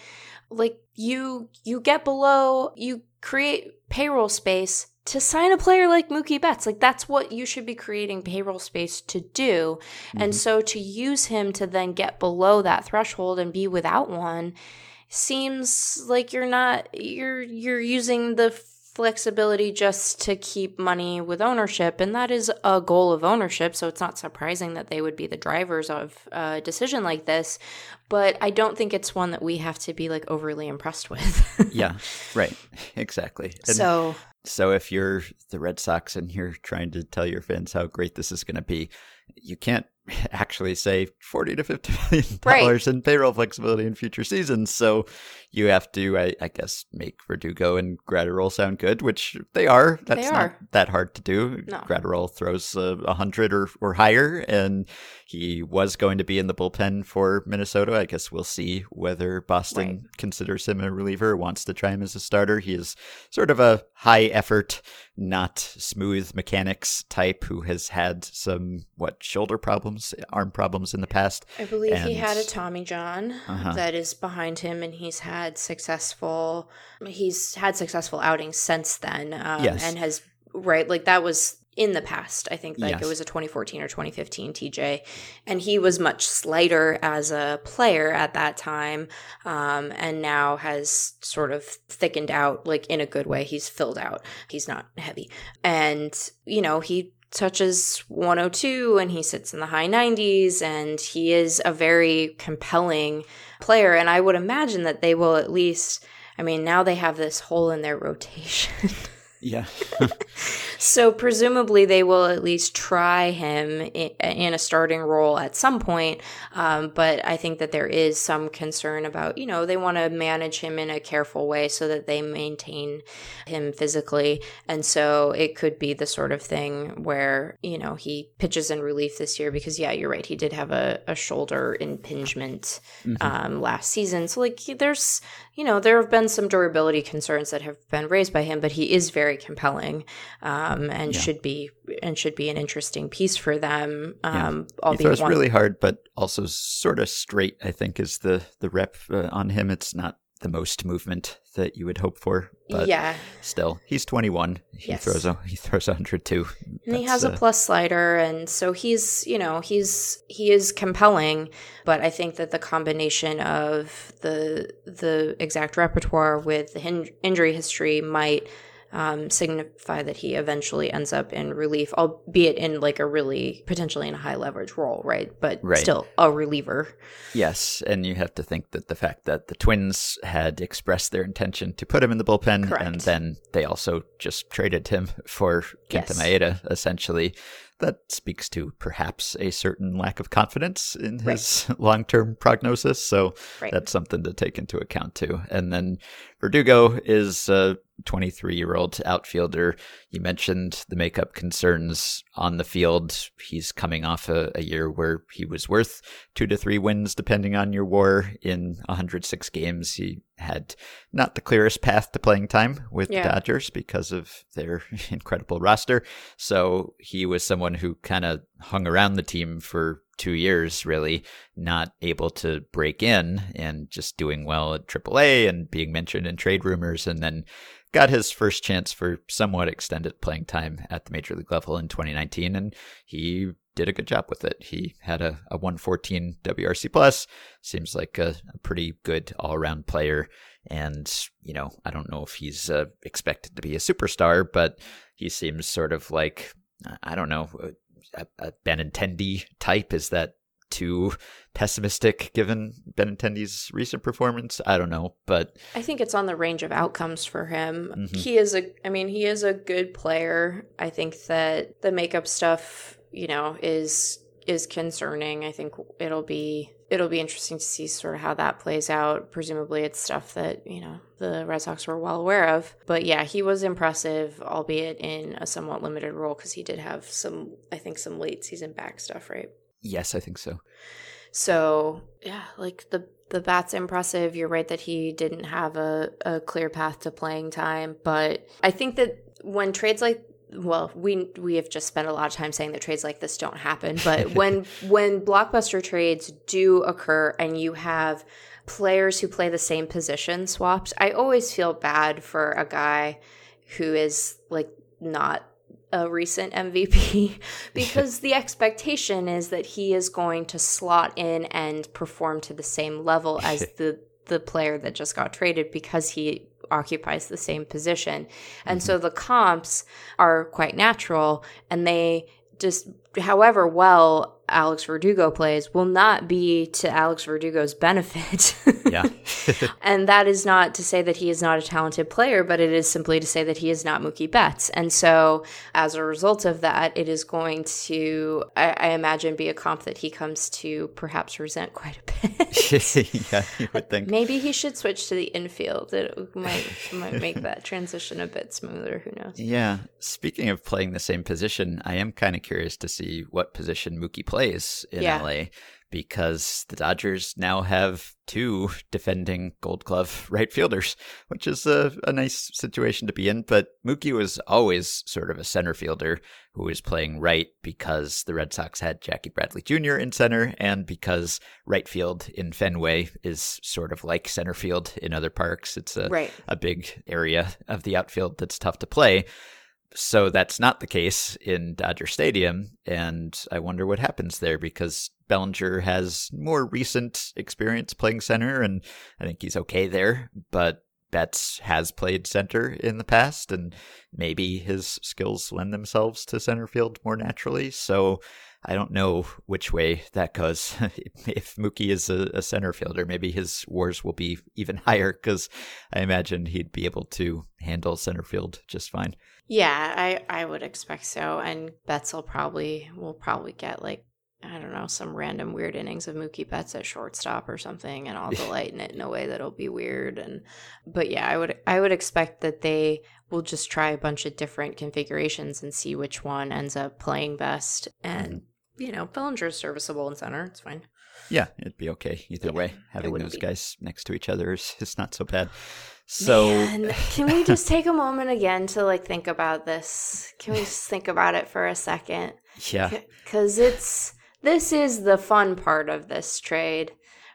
like you you get below you create payroll space to sign a player like Mookie Betts. Like that's what you should be creating payroll space to do. And Mhm. so to use him to then get below that threshold and be without one seems like you're not you're you're using the flexibility just to keep money with ownership and that is a goal of ownership so it's not surprising that they would be the drivers of a decision like this but i don't think it's one that we have to be like overly impressed with yeah, right, exactly. And so So if you're the Red Sox and you're trying to tell your fans how great this is going to be, you can't actually say 40 to 50 million dollars right. in payroll flexibility in future seasons. So you have to, I, I, guess, make Verdugo and Graterol sound good, which they are. That's they are. not that hard to do. No. Throws a uh, hundred or, or higher, and he was going to be in the bullpen for Minnesota. I guess we'll see whether Boston right. considers him a reliever, wants to try him as a starter. He is sort of a high effort, not smooth mechanics type who has had some what shoulder problems, arm problems in the past. I believe and, he had a Tommy John uh-huh. that is behind him, and he's had had successful he's had successful outings since then um, yes. and has right like that was in the past i think like yes. it was a 2014 or 2015 tj and he was much slighter as a player at that time um, and now has sort of thickened out like in a good way he's filled out he's not heavy and you know he touches 102 and he sits in the high 90s and he is a very compelling player. And I would imagine that they will at least I mean now they have this hole in their rotation Yeah. so presumably they will at least try him in, a starting role at some point. Um, but I think that there is some concern about, you know, they want to manage him in a careful way so that they maintain him physically. And so it could be the sort of thing where, you know, he pitches in relief this year because, yeah, you're right. He did have a, a shoulder impingement mm-hmm. um, last season. So, like, there's, you know, there have been some durability concerns that have been raised by him, but he is very very compelling um, and yeah. should be and should be an interesting piece for them. Um, yeah. He throws one- really hard, but also sort of straight. I think is the the rep uh, on him. It's not the most movement that you would hope for. But yeah. still, he's 21. He yes. throws a he throws 102. And That's, he has a uh, plus slider, and so he's you know he's he is compelling. But I think that the combination of the the exact repertoire with the hin- injury history might um, signify that he eventually ends up in relief, albeit in like a really potentially in a high leverage role, right? But right. still a reliever. Yes, and you have to think that the fact that the Twins had expressed their intention to put him in the bullpen, Correct. and then they also just traded him for Kenta yes. Maeda, essentially that speaks to perhaps a certain lack of confidence in his right. long term prognosis. So right. that's something to take into account too. And then Verdugo is a 23 year old outfielder. You mentioned the makeup concerns on the field. He's coming off a, a, year where he was worth two to three wins, depending on your war. In 106 games, he had not the clearest path to playing time with yeah. the Dodgers because of their incredible roster. So he was someone who kind of hung around the team for two years, really, not able to break in and just doing well at AAA and being mentioned in trade rumors. And then got his first chance for somewhat extended playing time at the major league level in 2019. And he did a good job with it. He had a, a 114 WRC plus. Seems like a, a pretty good all around player. And, you know, I don't know if he's uh, expected to be a superstar, but he seems sort of like, I don't know, a, a Benintendi type. Is that too pessimistic given Benintendi's recent performance. I don't know, but I think it's on the range of outcomes for him. Mm-hmm. He is a I mean, he is a good player. I think that the makeup stuff, you know, is is concerning. I think it'll be it'll be interesting to see sort of how that plays out. Presumably it's stuff that, you know, the Red Sox were well aware of. But yeah, he was impressive, albeit in a somewhat limited role because he did have some I think some late season back stuff, right? Yes, I think so. So yeah, like the the bat's impressive. You're right that he didn't have a, a clear path to playing time, but I think that when trades like well, we we have just spent a lot of time saying that trades like this don't happen, but when when blockbuster trades do occur and you have players who play the same position swapped, I always feel bad for a guy who is like not a recent MVP because the expectation is that he is going to slot in and perform to the same level as the the player that just got traded because he occupies the same position. And mm-hmm. so the comps are quite natural and they just however well Alex Verdugo plays will not be to Alex Verdugo's benefit Yeah. and that is not to say that he is not a talented player, but it is simply to say that he is not Mookie Betts. And so, as a result of that, it is going to, I, I imagine, be a comp that he comes to perhaps resent quite a bit. yeah, you would think. Maybe he should switch to the infield. It might might make that transition a bit smoother. Who knows? Yeah. Speaking of playing the same position, I am kind of curious to see what position Mookie plays in yeah. LA because the Dodgers now have two defending Gold Glove right fielders, which is a, a, nice situation to be in. But Mookie was always sort of a center fielder who was playing right because the Red Sox had Jackie Bradley Jr. in center and because right field in Fenway is sort of like center field in other parks. It's a, right. a big area of the outfield that's tough to play. So that's not the case in Dodger Stadium, and I wonder what happens there because Bellinger has more recent experience playing center, and I think he's okay there. But Betts has played center in the past, and maybe his skills lend themselves to center field more naturally. So I don't know which way that goes. if Mookie is a, a, center fielder, maybe his wars will be even higher because I imagine he'd be able to handle center field just fine. Yeah, I I would expect so. And Betts will probably will probably get like I don't know some random weird innings of Mookie Betts at shortstop or something, and I'll delight in it in a way that'll be weird. And but yeah, I would I would expect that they will just try a bunch of different configurations and see which one ends up playing best. And mm-hmm. you know, Bellinger's serviceable in center; it's fine. Yeah, it'd be okay either yeah, way. Having those be. guys next to each other is, is not so bad. So Man, can we just take a moment again to like think about this? Can we just think about it for a second? Yeah. Cuz it's this is the fun part of this trade,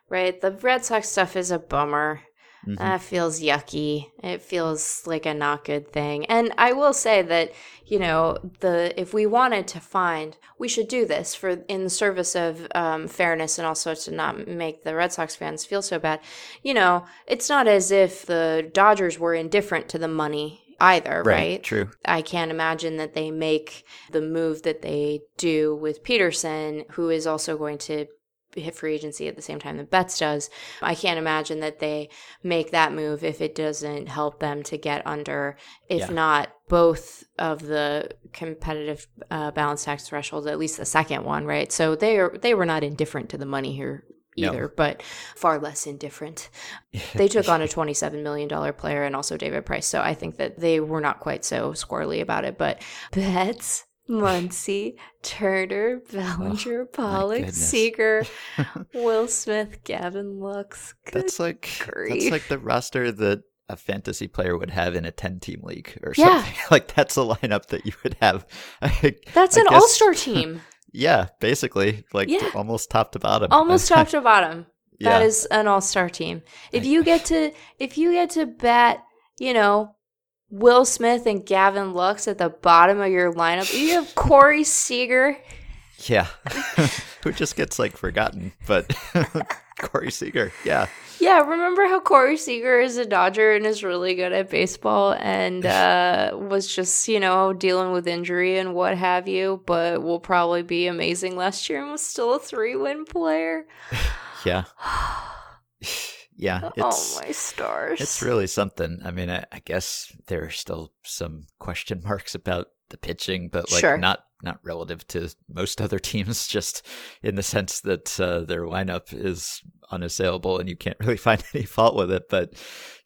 right? The Red Sox stuff is a bummer. Mm-hmm. That feels yucky. It feels like a not good thing. And I will say that, you know, the if we wanted to find, we should do this for in the service of um, fairness and also to not make the Red Sox fans feel so bad. You know, it's not as if the Dodgers were indifferent to the money either, right, right? True. I can't imagine that they make the move that they do with Pederson, who is also going to hit free agency at the same time that Betts does. I can't imagine that they make that move if it doesn't help them to get under, if yeah. not both of the competitive uh, balance tax thresholds, at least the second one, right? So they are they were not indifferent to the money here either, no. but far less indifferent. they took on a $27 million player and also David Price. So I think that they were not quite so squirrely about it. But Betts Muncy, Turner, Bellinger, oh, Pollock, Seager, Will Smith, Gavin Lux. Good that's like grief. that's like the roster that a fantasy player would have in a 10 team league or something. Like that's a lineup that you would have. I, that's I an all star team. Yeah, basically. Like yeah. almost top to bottom. Almost top to bottom. That yeah. is an all star team. If you get to if you get to bat, you know, Will Smith and Gavin Lux at the bottom of your lineup. You have Corey Seager. Yeah. Who just gets like forgotten, but Corey Seager, yeah. Yeah, remember how Corey Seager is a Dodger and is really good at baseball and uh, was just, you know, dealing with injury and what have you, but will probably be amazing last year and was still a three win player. yeah yeah, It's, oh my stars! It's really something. I mean, I, I, guess there are still some question marks about the pitching, but like sure. not not relative to most other teams. Just in the sense that uh, their lineup is unassailable, and you can't really find any fault with it. But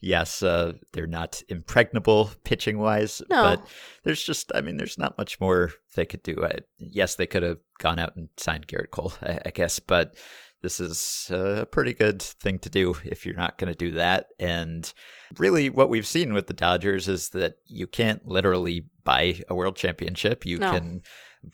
yes, uh, they're not impregnable pitching wise. No. But there's just, I mean, there's not much more they could do. I, yes, they could have gone out and signed Gerrit Cole, I, I guess, but this is a pretty good thing to do if you're not going to do that. And really, what we've seen with the Dodgers is that you can't literally buy a world championship. You no. can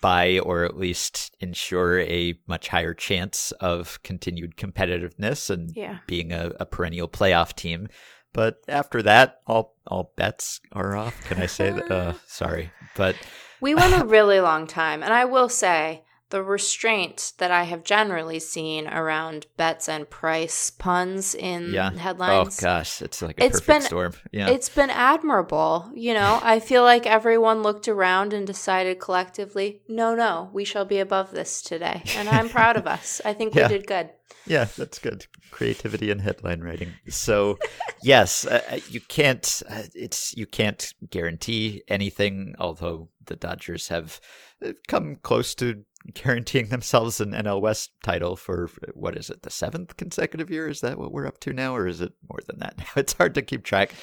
buy or at least ensure a much higher chance of continued competitiveness and yeah. being a, a perennial playoff team. But after that, all all bets are off. Can I say that? Uh, sorry, but we went a really long time, and I will say the restraint that I have generally seen around Betts and Price puns in Yeah. headlines. Oh gosh, it's like a It's perfect been- storm. Yeah. It's been admirable. You know, I feel like everyone looked around and decided collectively, no, no, we shall be above this today. And I'm proud of us. I think Yeah. we did good. Yeah, that's good. Creativity and headline writing. So, yes, uh, uh, you can't. Uh, it's you can't guarantee anything. Although the Dodgers have uh, come close to guaranteeing themselves an NL West title for what is it, the seventh consecutive year? Is that what we're up to now, or is it more than that? Now it's hard to keep track.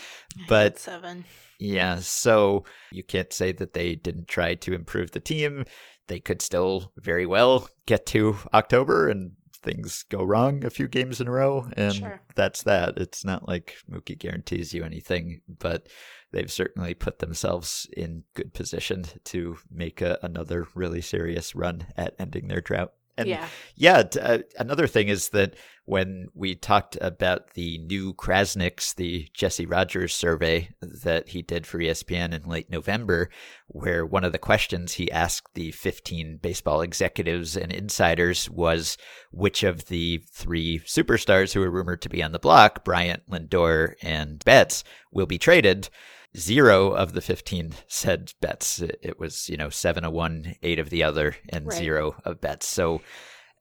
But seven. yeah, so you can't say that they didn't try to improve the team. They could still very well get to October and things go wrong a few games in a row, and Sure. that's that. It's not like Mookie guarantees you anything, but they've certainly put themselves in good position to make a, another really serious run at ending their drought. And yeah. yeah, uh, another thing is that when we talked about the new Krasniks, the Jesse Rogers survey that he did for ESPN in late November, where one of the questions he asked the 15 baseball executives and insiders was which of the three superstars who are rumored to be on the block, Bryant, Lindor, and Betts, will be traded zero of the 15 said Betts. It, was, you know, seven of one, eight of the other, and Right. zero of Betts. So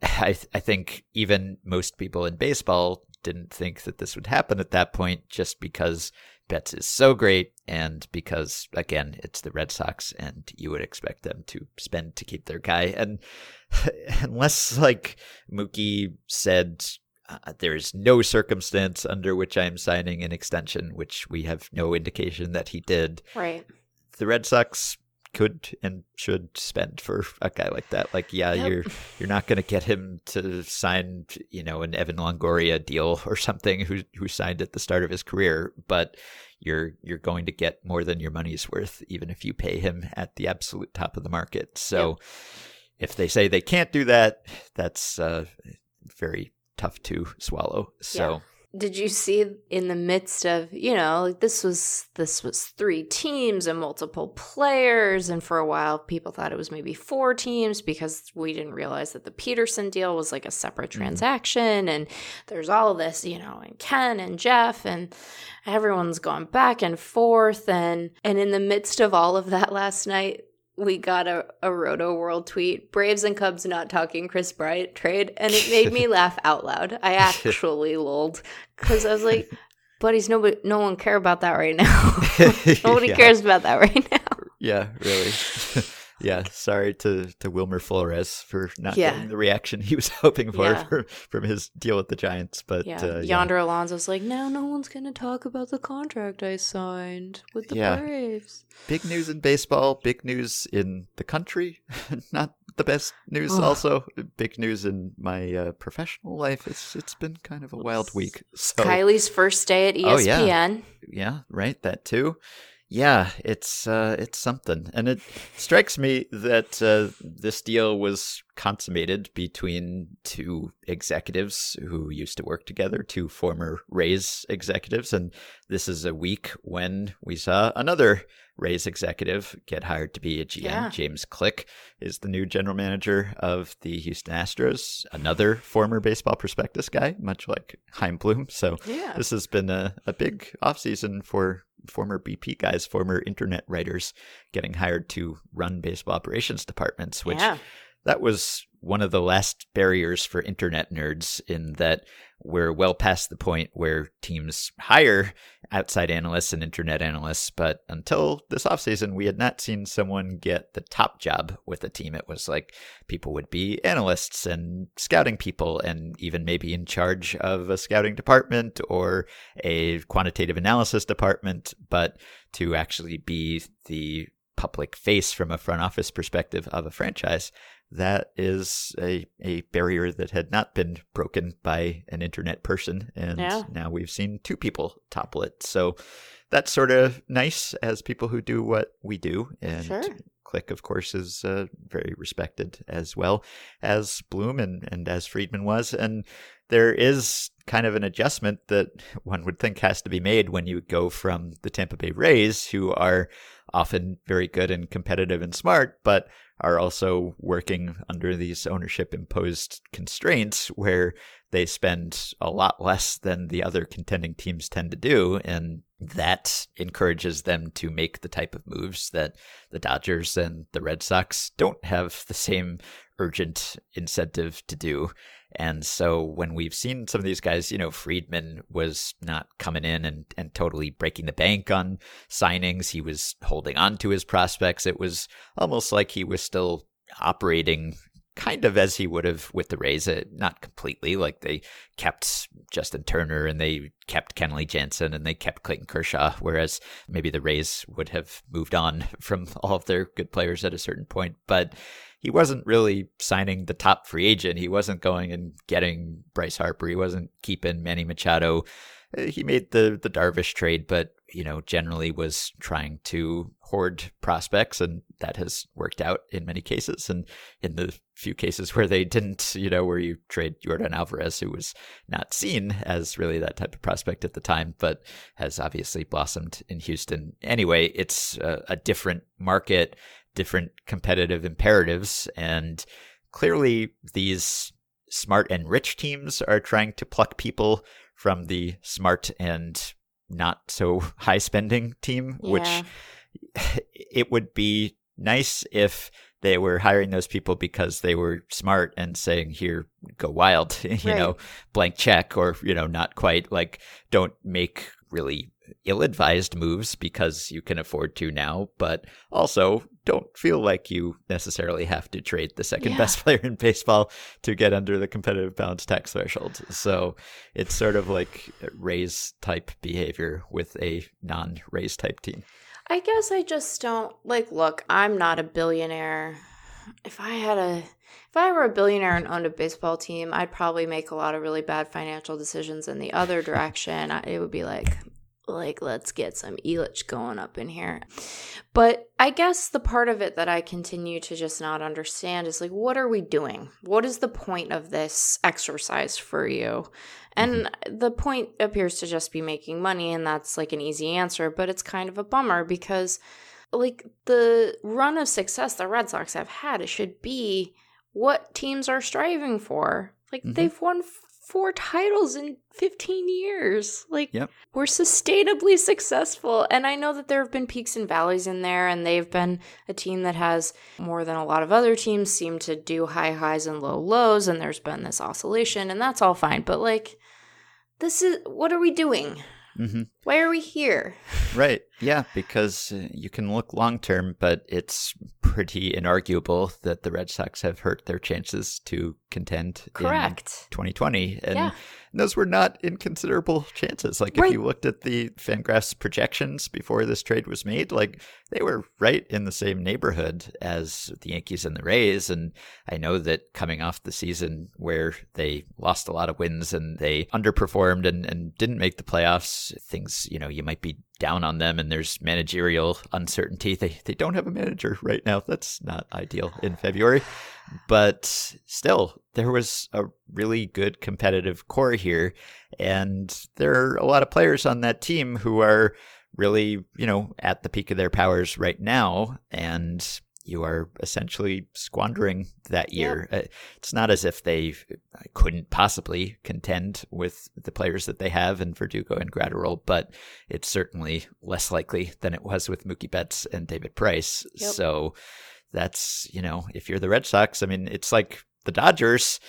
I, th- I think even most people in baseball didn't think that this would happen at that point just because Betts is so great and because, again, it's the Red Sox and you would expect them to spend to keep their guy. And unless, like, Mookie said, uh, there's no circumstance under which I'm signing an extension, which we have no indication that he did. Right. The Red Sox could and should spend for a guy like that. Like, yeah, Yep. you're you're not going to get him to sign, you know, an Evan Longoria deal or something who who signed at the start of his career, but you're you're going to get more than your money's worth, even if you pay him at the absolute top of the market. So, if they say they can't do that, that's uh, very tough to swallow. So. Did you see in the midst of, you know, like this was this was three teams and multiple players and for a while people thought it was maybe four teams because we didn't realize that the Pederson deal was like a separate Mhm. transaction and there's all this, you know, and Ken and Jeff and everyone's going back and forth and and in the midst of all of that last night we got a, a Rotoworld tweet, Braves and Cubs not talking Kris Bryant trade, and it made me laugh out loud. I actually lulled because I was like, buddies, nobody, no one care about that right now. Nobody Yeah. cares about that right now. Yeah, really. Yeah, sorry to, to Wilmer Flores for not Yeah. getting the reaction he was hoping for, Yeah. for from his deal with the Giants. But Yeah, uh, Yonder Alonso's like, no, no one's gonna talk about the contract I signed with the Yeah. Braves. big news in baseball, big news in the country. not the best news. Ugh. Also, big news in my uh, professional life. It's it's been kind of a wild week. So Kiley's first day at E Oh, yeah. ESPN. yeah, right. That too. Yeah, it's uh, it's something, and it strikes me that uh, this deal was consummated between two executives who used to work together, two former Rays executives, and this is a week when we saw another Rays executive get hired to be a GM. Yeah. James Click is the new general manager of the Houston Astros, another former Baseball Prospectus guy, much like Chaim Bloom. So Yeah. this has been a, a big offseason for former BP guys, former internet writers getting hired to run baseball operations departments, which yeah. that was one of the last barriers for internet nerds in that we're well past the point where teams hire outside analysts and internet analysts. But until this offseason, we had not seen someone get the top job with a team. It was like people would be analysts and scouting people and even maybe in charge of a scouting department or a quantitative analysis department. But to actually be the public face from a front office perspective of a franchise, that is a, a barrier that had not been broken by an internet person. And Yeah. now we've seen two people topple it. So that's sort of nice as people who do what we do. And Sure. Click, of course, is uh, very respected as well as Bloom and, and as Friedman was. And there is kind of an adjustment that one would think has to be made when you go from the Tampa Bay Rays, who are often very good and competitive and smart, but are also working under these ownership imposed constraints where they spend a lot less than the other contending teams tend to do. And that encourages them to make the type of moves that the Dodgers and the Red Sox don't have the same urgent incentive to do. And so when we've seen some of these guys, you know, Friedman was not coming in and, and totally breaking the bank on signings. He was holding on to his prospects. It was almost like he was still operating kind of as he would have with the Rays, uh, not completely. Like they kept Justin Turner and they kept Kenley Jansen and they kept Clayton Kershaw, whereas maybe the Rays would have moved on from all of their good players at a certain point. But he wasn't really signing the top free agent. He wasn't going and getting Bryce Harper. He wasn't keeping Manny Machado. Uh, he made the the Darvish trade, but you know generally was trying to hoard prospects, and that has worked out in many cases. And in the few cases where they didn't, you know, where you trade Yordan Alvarez, who was not seen as really that type of prospect at the time, but has obviously blossomed in Houston. Anyway, it's a, a different market different competitive imperatives. And clearly, these smart and rich teams are trying to pluck people from the smart and not so high spending team, yeah. which it would be nice if they were hiring those people because they were smart and saying here go wild you right. know blank check or you know not quite like don't make really ill advised moves because you can afford to now, but also don't feel like you necessarily have to trade the second yeah. best player in baseball to get under the competitive balance tax threshold. So it's sort of like Rays type behavior with a non Rays type team. I guess I just don't like look, I'm not a billionaire. If I had a if I were a billionaire and owned a baseball team, I'd probably make a lot of really bad financial decisions in the other direction. It would be like, like let's get some Yelich going up in here. But I guess the part of it that I continue to just not understand is like what are we doing? What is the point of this exercise for you? And mm-hmm. the point appears to just be making money and that's like an easy answer, but it's kind of a bummer because like the run of success the Red Sox have had it should be what teams are striving for. Like mm-hmm. they've won four titles in 15 years. Like, yep. we're sustainably successful. And I know that there have been peaks and valleys in there, and they've been a team that has more than a lot of other teams seem to do high highs and low lows, and there's been this oscillation, and that's all fine. But, like, this is what are we doing? Mm-hmm. Why are we here? Right. Yeah, because uh, you can look long term, but it's pretty inarguable that the Red Sox have hurt their chances to contend Correct. in 2020. And yeah. those were not inconsiderable chances. Like, right. if you looked at the Fangraphs projections before this trade was made, like, they were right in the same neighborhood as the Yankees and the Rays. And I know that coming off the season where they lost a lot of wins and they underperformed and, and didn't make the playoffs, things, you know, you might be down on them and there's managerial uncertainty. They they don't have a manager right now. That's not ideal in February. But still, there was a really good competitive core here and there are a lot of players on that team who are really, you know, at the peak of their powers right now and you are essentially squandering that year. Uh, it's not as if they couldn't possibly contend with the players that they have in Verdugo and Graterol, but it's certainly less likely than it was with Mookie Betts and David Price. Yep. So that's, you know, if you're the Red Sox, I mean, it's like the Dodgers,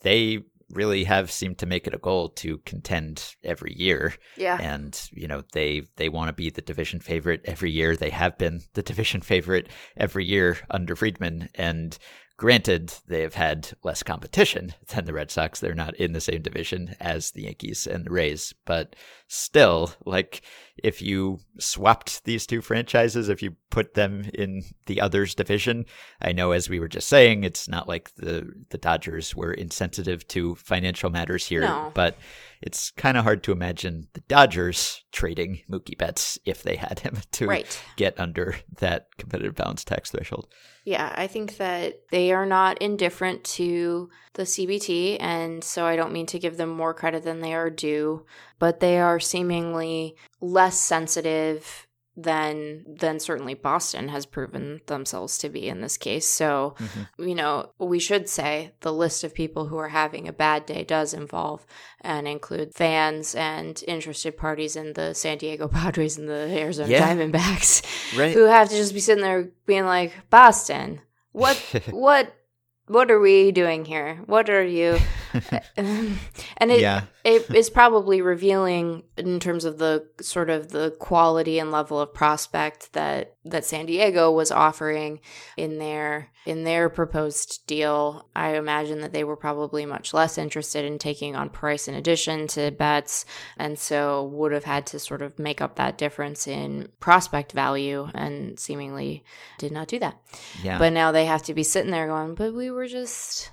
they really have seemed to make it a goal to contend every year. Yeah. And, you know, they they want to be the division favorite every year. They have been the division favorite every year under Friedman. And Granted, they have had less competition than the Red Sox. They're not in the same division as the Yankees and the Rays, but still, like if you swapped these two franchises, if you put them in the others division, I know as we were just saying, it's not like the the Dodgers were insensitive to financial matters here, no. but it's kind of hard to imagine the Dodgers trading Mookie Betts if they had him to right. get under that competitive balance tax threshold. Yeah, I think that they are not indifferent to the CBT, and so I don't mean to give them more credit than they are due, but they are seemingly less sensitive than than certainly Boston has proven themselves to be in this case. So, mm-hmm. you know, we should say the list of people who are having a bad day does involve and include fans and interested parties in the San Diego Padres and the Arizona yeah. Diamondbacks right. who have to just be sitting there being like, "Boston, what what what are we doing here? What are you? and it yeah. it is probably revealing in terms of the sort of the quality and level of prospect that that San Diego was offering in their in their proposed deal. I imagine that they were probably much less interested in taking on Price in addition to Betts, and so would have had to sort of make up that difference in prospect value, and seemingly did not do that. Yeah. But now they have to be sitting there going, "But we were just."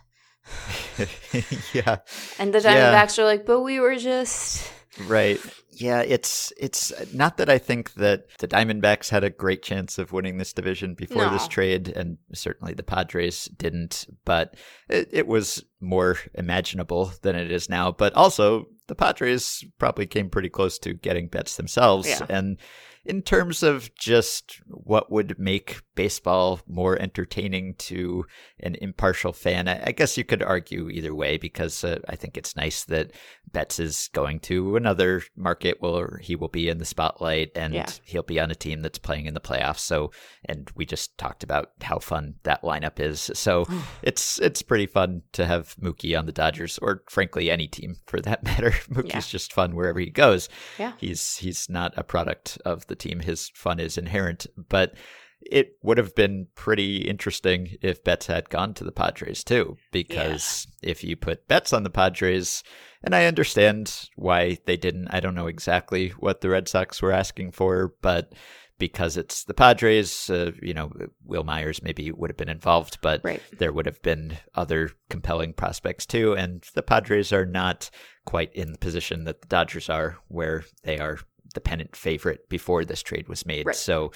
yeah. And the Diamondbacks yeah. are like, "But we were just." Right. Yeah, it's it's not that I think that the Diamondbacks had a great chance of winning this division before no. this trade, and certainly the Padres didn't. But it, it was more imaginable than it is now. But also, the Padres probably came pretty close to getting Betts themselves, yeah. and in terms of just what would make baseball more entertaining to an impartial fan, I, guess you could argue either way because uh, I think it's nice that Betts is going to another market where he will be in the spotlight and yeah. he'll be on a team that's playing in the playoffs. So, and we just talked about how fun that lineup is. So it's it's pretty fun to have Mookie on the Dodgers, or frankly any team for that matter. Mookie's yeah. just fun wherever he goes. Yeah, he's he's not a product of the the team. His fun is inherent, but it would have been pretty interesting if Betts had gone to the Padres too, because yeah. if you put Betts on the Padres, and I understand why they didn't, I don't know exactly what the Red Sox were asking for, but because it's the Padres, uh, you know, Wil Myers maybe would have been involved, but right. there would have been other compelling prospects too. And the Padres are not quite in the position that the Dodgers are, where they are the pennant favorite before this trade was made. Right. So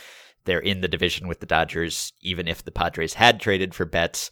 they're in the division with the Dodgers. Even if the Padres had traded for Betts,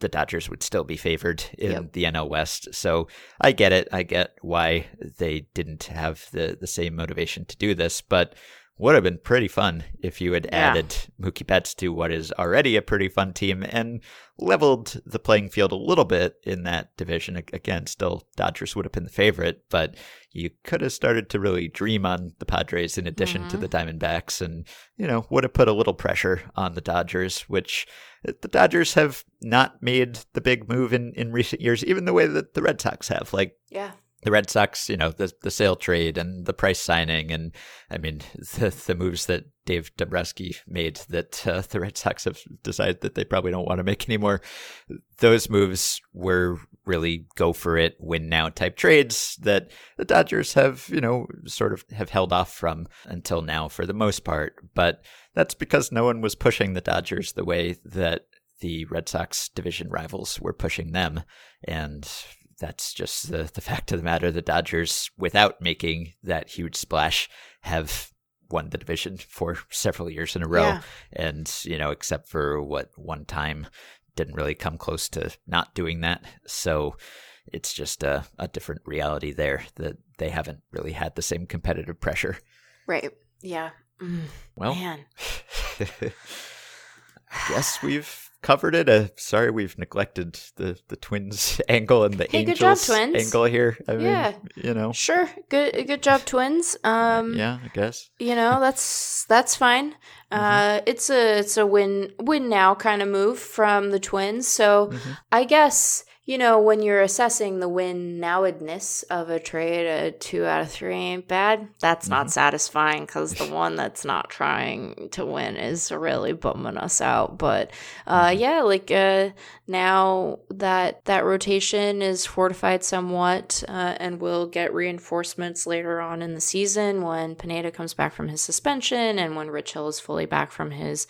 the Dodgers would still be favored in yep. the NL West. So I get it. I get why they didn't have the, the same motivation to do this. But would have been pretty fun if you had yeah. added Mookie Betts to what is already a pretty fun team and leveled the playing field a little bit in that division. Again, still Dodgers would have been the favorite, but you could have started to really dream on the Padres in addition mm-hmm. to the Diamondbacks and, you know, would have put a little pressure on the Dodgers, which the Dodgers have not made the big move in, in recent years, even the way that the Red Sox have. Like, yeah the Red Sox, you know, the the Sale trade and the Price signing, and I mean the the moves that Dave Dombrowski made that uh, the Red Sox have decided that they probably don't want to make anymore. Those moves were really go for it, win now type trades that the Dodgers have, you know, sort of have held off from until now for the most part. But that's because no one was pushing the Dodgers the way that the Red Sox division rivals were pushing them, and that's just the, the fact of the matter. The Dodgers, without making that huge splash, have won the division for several years in a row. Yeah. And, you know, except for what one time didn't really come close to not doing that. So it's just a, a different reality there that they haven't really had the same competitive pressure. Right. Yeah. Mm, well, man. I guess we've covered it. Uh, sorry, we've neglected the the twins angle and the hey, angels job, angle here. I yeah, mean, you know, sure, good good job, twins. Um, yeah, I guess you know that's that's fine. Mm-hmm. Uh, it's a it's a win win now kind of move from the twins. So mm-hmm. I guess you know, when you're assessing the win nowedness of a trade, a two out of three ain't bad. That's not mm-hmm. satisfying because the one that's not trying to win is really bumming us out. But uh, mm-hmm. yeah, like uh, now that that rotation is fortified somewhat, uh, and we'll get reinforcements later on in the season when Pineda comes back from his suspension and when Rich Hill is fully back from his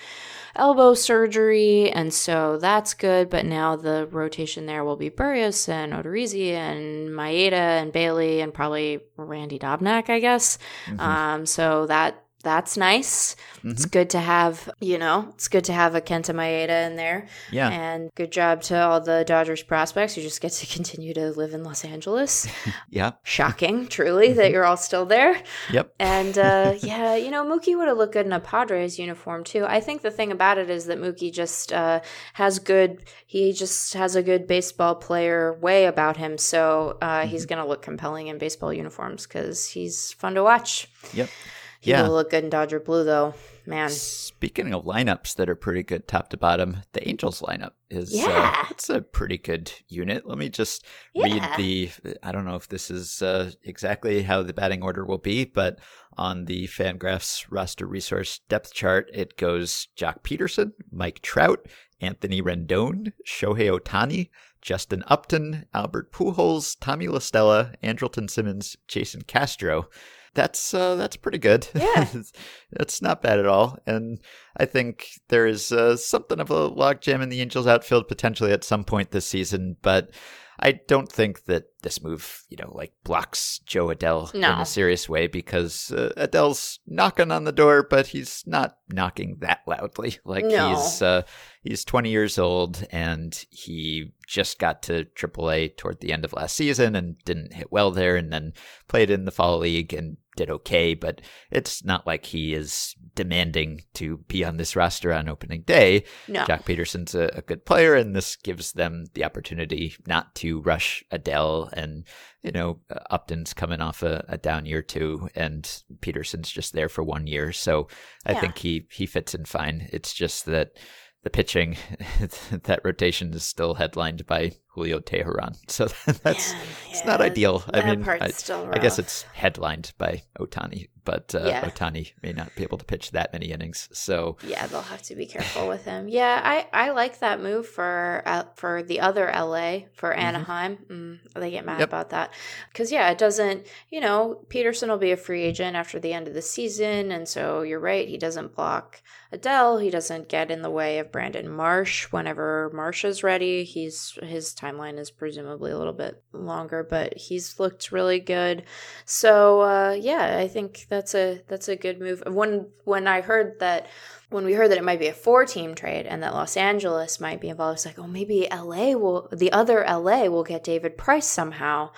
elbow surgery, and so that's good. But now the rotation there will be Berrios and Odorizzi and Maeda and Bailey and probably Randy Dobnak, I guess. Mm-hmm. Um, so that that's nice. Mm-hmm. It's good to have, you know, it's good to have a Kenta Maeda in there. Yeah. And good job to all the Dodgers prospects You just get to continue to live in Los Angeles. yeah. Shocking, truly, that mm-hmm. you're all still there. Yep. And uh, yeah, you know, Mookie would have looked good in a Padres uniform too. I think the thing about it is that Mookie just uh, has good, he just has a good baseball player way about him. So uh, mm-hmm. he's going to look compelling in baseball uniforms because he's fun to watch. Yep. He yeah. will look good in Dodger blue, though. Man. Speaking of lineups that are pretty good top to bottom, the Angels lineup is uh, yeah. Uh, it's a pretty good unit. Let me just yeah. read the. I don't know if this is uh, exactly how the batting order will be, but on the Fangraphs roster resource depth chart, it goes Joc Pederson, Mike Trout, Anthony Rendon, Shohei Ohtani, Justin Upton, Albert Pujols, Tommy La Stella, Andrelton Simmons, Jason Castro that's uh, that's pretty good. Yeah, that's not bad at all. And I think there is uh, something of a logjam in the Angels outfield potentially at some point this season, but I don't think that this move, you know, like blocks Jo Adell no. in a serious way because uh, Adell's knocking on the door, but he's not knocking that loudly. Like no. he's uh, he's 20 years old and he just got to AAA toward the end of last season and didn't hit well there, and then played in the fall league and did okay, but it's not like he is demanding to be on this roster on opening day. No. Joc Pederson's a, a, good player, and this gives them the opportunity not to rush Adell. And, you know, uh, Upton's coming off a, a down year too, and Pederson's just there for one year. So I yeah. think he, he fits in fine. It's just that the pitching, that rotation is still headlined by Julio Teheran. So that's yeah, it's yeah, not ideal. I mean, I, I, guess it's headlined by Ohtani, but uh, yeah. Ohtani may not be able to pitch that many innings. So yeah, they'll have to be careful with him. Yeah, I, I like that move for uh, for the other LA for mm-hmm. Anaheim. Mm-hmm. Mm, they get mad yep. about that because yeah, it doesn't. You know, Pederson will be a free agent after the end of the season, and so you're right. He doesn't block Adell. He doesn't get in the way of Brandon Marsh whenever Marsh is ready. He's his timeline is presumably a little bit longer, but he's looked really good. So uh, yeah, I think that's a that's a good move. When when I heard that when we heard that it might be a four team trade and that Los Angeles might be involved, it's like, oh, maybe LA will, the other LA will get David Price somehow.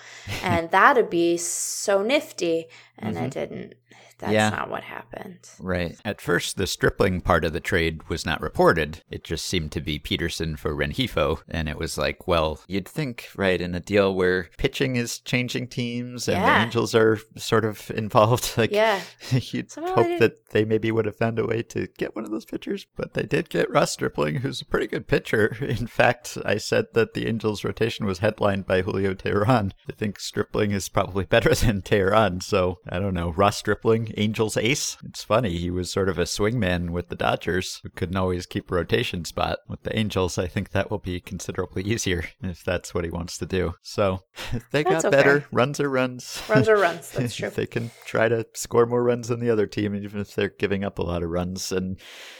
and that'd be so nifty. And mm-hmm. it didn't. That's yeah. not what happened. Right. At first, the Stripling part of the trade was not reported. It just seemed to be Pederson for Rengifo. And it was like, well, you'd think, right, in a deal where pitching is changing teams and yeah. the Angels are sort of involved, like, yeah. you'd Somehow hope that they maybe would have found a way to get one of those pitchers. But they did get Ross Stripling, who's a pretty good pitcher. In fact, I said that the Angels' rotation was headlined by Julio Teheran. I think Stripling is probably better than Teheran. So I don't know. Ross Stripling Angels ace. It's funny, he was sort of a swingman with the Dodgers who couldn't always keep a rotation spot. With the Angels, I think that will be considerably easier if that's what he wants to do. So they got okay. better. Runs are runs. Runs are runs. That's true. they can try to score more runs than the other team, even if they're giving up a lot of runs. And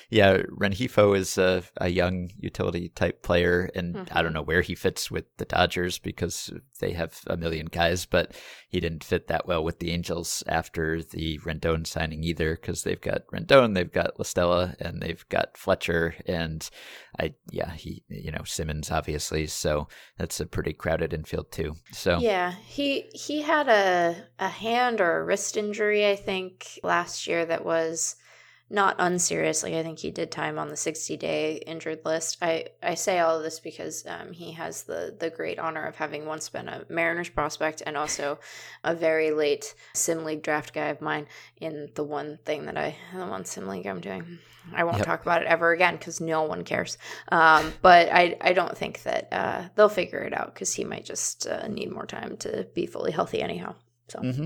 yeah, Rengifo is a, a young utility type player, and mm-hmm. I don't know where he fits with the Dodgers because they have a million guys, but he didn't fit that well with the Angels after the Rendon signing either because they've got Rendon, they've got La Stella, and they've got Fletcher, and I yeah he you know Simmons obviously, so that's a pretty crowded infield too. So yeah, he he had a a hand or a wrist injury I think last year that was not unseriously. I think he did time on the 60 day injured list. I, I say all of this because um, he has the, the great honor of having once been a Mariners prospect and also a very late Sim League draft guy of mine in the one thing that I, the one Sim League I'm doing. I won't yep. talk about it ever again because no one cares. Um, but I, I don't think that uh, they'll figure it out because he might just uh, need more time to be fully healthy anyhow. So. Mm-hmm.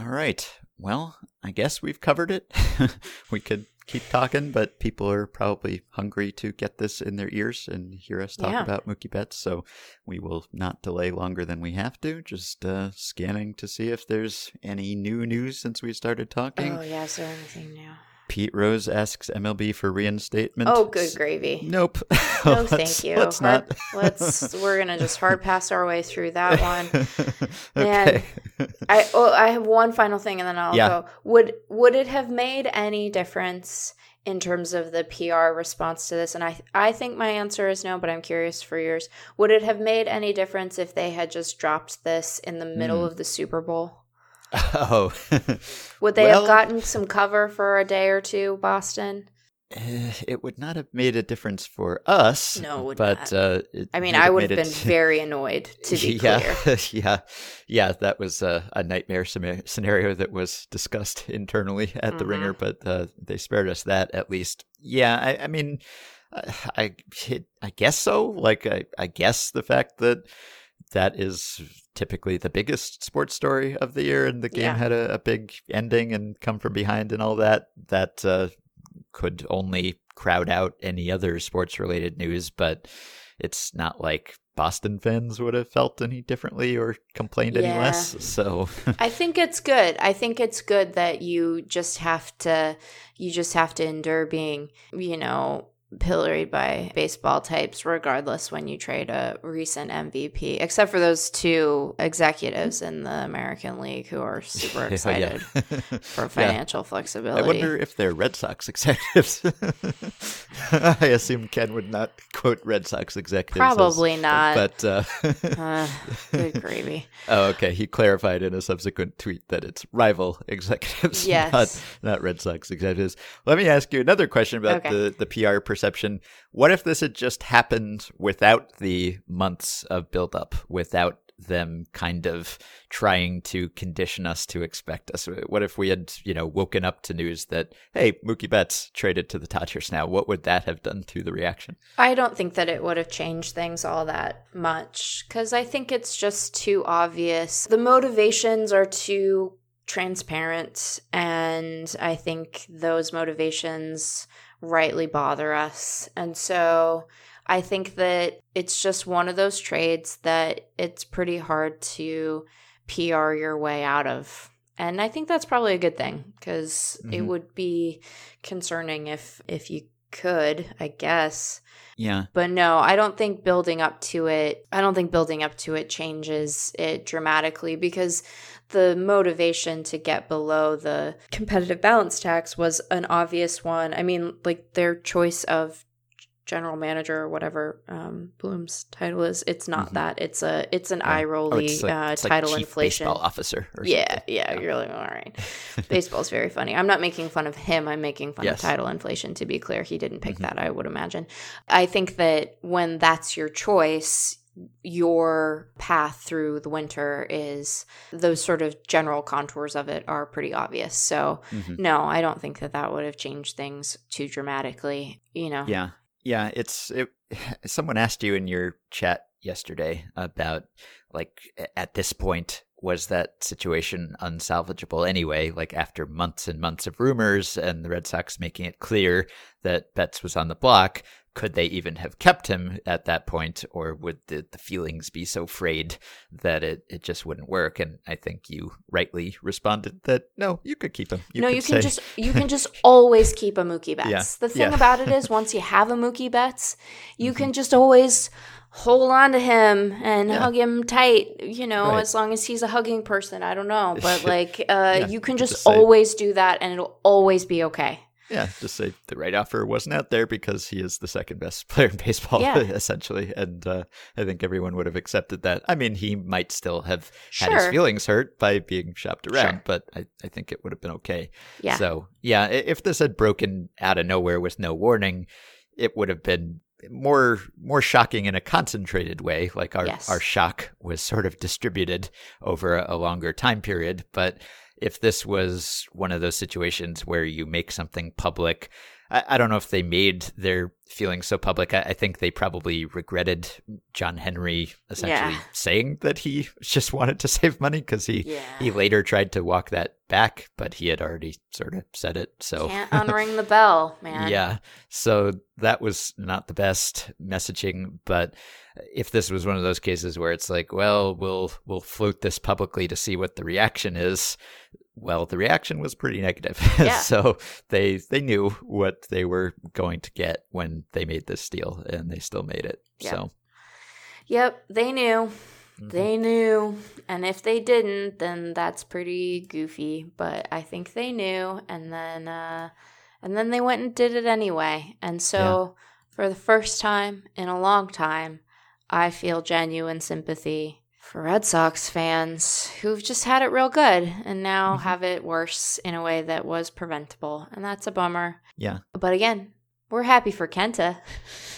All right. Well, I guess we've covered it. we could keep talking, but people are probably hungry to get this in their ears and hear us talk yeah. about Mookie Betts. So we will not delay longer than we have to. Just uh, scanning to see if there's any new news since we started talking. Oh, yeah. Is there anything new? Pete Rose asks MLB for reinstatement. Oh, good gravy. Nope. No, thank you. Let's Hard- not. let's. We're gonna just hard pass our way through that one. okay. I oh, I have one final thing, and then I'll Yeah. go. Would would it have made any difference in terms of the PR response to this? And I I think my answer is no, but I'm curious for yours. Would it have made any difference if they had just dropped this in the middle Hmm. of the Super Bowl? oh. Would they Well- have gotten some cover for a day or two, Boston? Eh, It would not have made a difference for us. No, it would but not. uh, I mean, I would have been it- very annoyed to be yeah, clear. yeah, yeah. That was a, a nightmare scenario- scenario that was discussed internally at the Mhm. Ringer, but uh, they spared us that at least. Yeah, I, I mean, uh, I I guess so. Like, I, I guess the fact that that is typically the biggest sports story of the year, and the game Yeah. had a, a big ending and come from behind and all that. That uh, could only crowd out any other sports related news, but it's not like Boston fans would have felt any differently or complained any less. So I think it's good. I think it's good that you just have to you just have to endure being, you know, pilloried by baseball types regardless when you trade a recent MVP, except for those two executives in the American League who are super excited for Yeah. financial I flexibility. wonder if they're Red Sox executives. I assume Ken would not quote Red Sox executives. as- Probably not. But uh, Uh, good gravy. oh, okay. He clarified in a subsequent tweet that it's rival executives, Yes. not not Red Sox executives. Let me ask you another question about Okay. the the PR What if this had just happened without the months of buildup, without them kind of trying to condition us to expect us? What if we had, you know, woken up to news that hey, Mookie Betts traded to the Dodgers now? What would that have done to the reaction? I don't think that it would have changed things all that much because I think it's just too obvious. The motivations are too transparent, and I think those motivations rightly bother us. And so I think that it's just one of those trades that it's pretty hard to PR your way out of. And I think that's probably a good thing because it Mhm. would be concerning if if you could, I guess. Yeah. But no, I don't think building up to it, I don't think building up to it changes it dramatically because the motivation to get below the competitive balance tax was an obvious one. I mean, like their choice of general manager or whatever um, Bloom's title is, it's not Mhm. that. It's a it's an Yeah. eye Oh, rolly it's like, uh, like title chief inflation. baseball officer. Or Yeah, something. yeah, you're like, all right. Baseball's very funny. I'm not making fun of him. I'm making fun Yes. of title inflation, to be clear. He didn't pick Mhm. that, I would imagine. I think that when that's your choice, your path through the winter is those sort of general contours of it are pretty obvious. So, Mhm. no, I don't think that that would have changed things too dramatically. You know, Yeah. Yeah, it's it someone asked you in your chat yesterday about like at this point was that situation unsalvageable anyway like after months and months of rumors and the Red Sox making it clear that Betts was on the block could they even have kept him at that point or would the, the feelings be so frayed that it, it just wouldn't work and I think you rightly responded that no you could keep him no, you can say- just you can just always keep a Mookie Betts. Yeah, The thing yeah. about it is, once you have a Mookie Betts, you Mm-hmm. can just always hold on to him and Yeah. hug him tight. You know, Right. as long as he's a hugging person. I don't know, but like, uh, you can just just always do that, and it'll always be okay. Yeah, just say the right offer wasn't out there because he is the second best player in baseball, Yeah. essentially. And uh, I think everyone would have accepted that. I mean, he might still have had his feelings hurt by being shopped around, Sure. but I, I think it would have been okay. Yeah. So, yeah, if this had broken out of nowhere with no warning, it would have been more more shocking in a concentrated way like our Yes. our shock was sort of distributed over a longer time period but if this was one of those situations where you make something public I, I don't know if they made their feelings so public. I, I think they probably regretted John Henry essentially Yeah. saying that he just wanted to save money because he Yeah. he later tried to walk that back, but he had already sort of said it. So Can't unring the bell, man. yeah. So that was not the best messaging, but if this was one of those cases where it's like, well, we'll we'll float this publicly to see what the reaction is, Well, the reaction was pretty negative. Yeah. so they they knew what they were going to get when they made this deal, and they still made it. Yeah. So Yep, they knew. mhm. They knew. And if they didn't, then that's pretty goofy. But I think they knew and then uh and then they went and did it anyway. And so for the first time in a long time, I feel genuine sympathy for Red Sox fans who've just had it real good and now Mhm. have it worse in a way that was preventable. And that's a bummer. yeah, But again, we're happy for Kenta.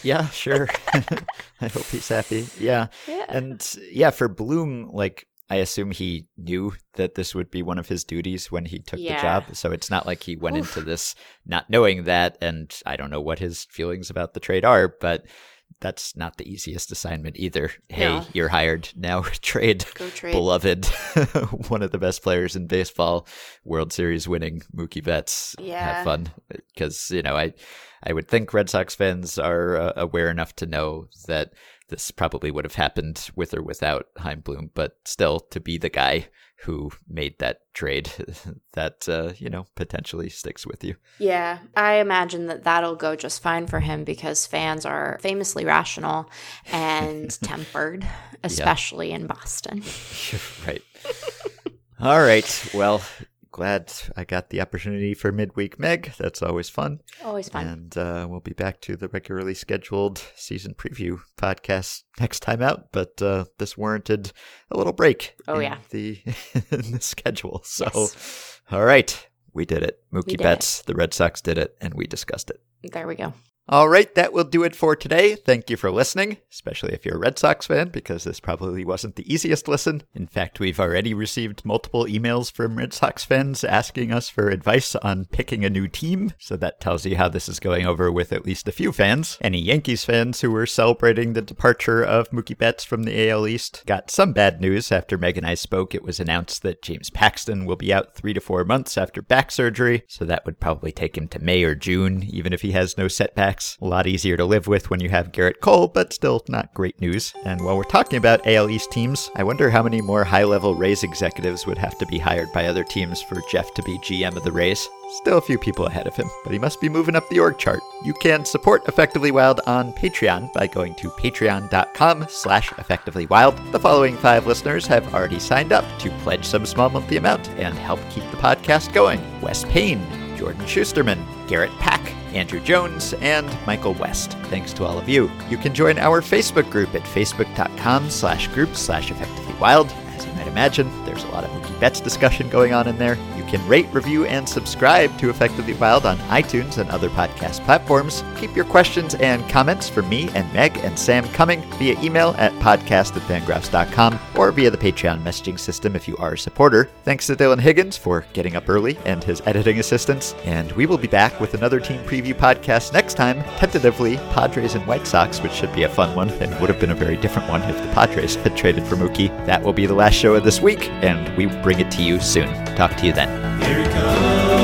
yeah, sure. I hope he's happy. Yeah, Yeah. and yeah, for Bloom, like I assume he knew that this would be one of his duties when he took Yeah. the job. So it's not like he went Oof. into this not knowing that. And I don't know what his feelings about the trade are, but that's not the easiest assignment either. Hey, No. you're hired now. trade Go trade. beloved, one of the best players in baseball, World Series winning Mookie Betts. Yeah. Have fun because you know I, I would think Red Sox fans are uh, aware enough to know that this probably would have happened with or without Chaim Bloom, but still to be the guy who made that trade, that uh, you know potentially sticks with you. Yeah, I imagine that that'll go just fine for him because fans are famously rational and tempered, especially in Boston. right. All right. Well, glad I got the opportunity for midweek Meg. That's always fun. Always fun. And uh, we'll be back to the regularly scheduled season preview podcast next time out. But uh, this warranted a little break. Oh, in yeah. the in the schedule. So, Yes. all right, we did it. Mookie did Betts, the Red Sox did it, and we discussed it. There we go. All right, that will do it for today. Thank you for listening, especially if you're a Red Sox fan, because this probably wasn't the easiest listen. In fact, we've already received multiple emails from Red Sox fans asking us for advice on picking a new team, so that tells you how this is going over with at least a few fans. Any Yankees fans who were celebrating the departure of Mookie Betts from the AL East got some bad news after Meg and I spoke. It was announced that James Paxton will be out three to four months after back surgery, so that would probably take him to May or June, even if he has no setbacks. A lot easier to live with when you have Gerrit Cole, but still not great news. And while we're talking about AL East teams, I wonder how many more high level Rays executives would have to be hired by other teams for Jeff to be GM of the Rays. Still a few people ahead of him, but he must be moving up the org chart. You can support Effectively Wild on Patreon by going to patreon.com slash effectivelywild. The following five listeners have already signed up to pledge some small monthly amount and help keep the podcast going. Wes Payne, Jordan Schusterman, Garrett Pack, Andrew Jones, and Michael West. Thanks to all of you. You can join our Facebook group at facebook.com slash group slash effectively wild. As you might imagine, there's a lot of Mookie Betts discussion going on in there. Can rate, review, and subscribe to Effectively Wild on iTunes and other podcast platforms. Keep your questions and comments for me and Meg and Sam coming via email at podcast at fangraphs.com or via the Patreon messaging system if you are a supporter. Thanks to Dylan Higgins for getting up early and his editing assistance. And we will be back with another team preview podcast next time, tentatively Padres and White Sox, which should be a fun one and would have been a very different one if the Padres had traded for Mookie. That will be the last show of this week, and we bring it to you soon. Talk to you then. Here he comes.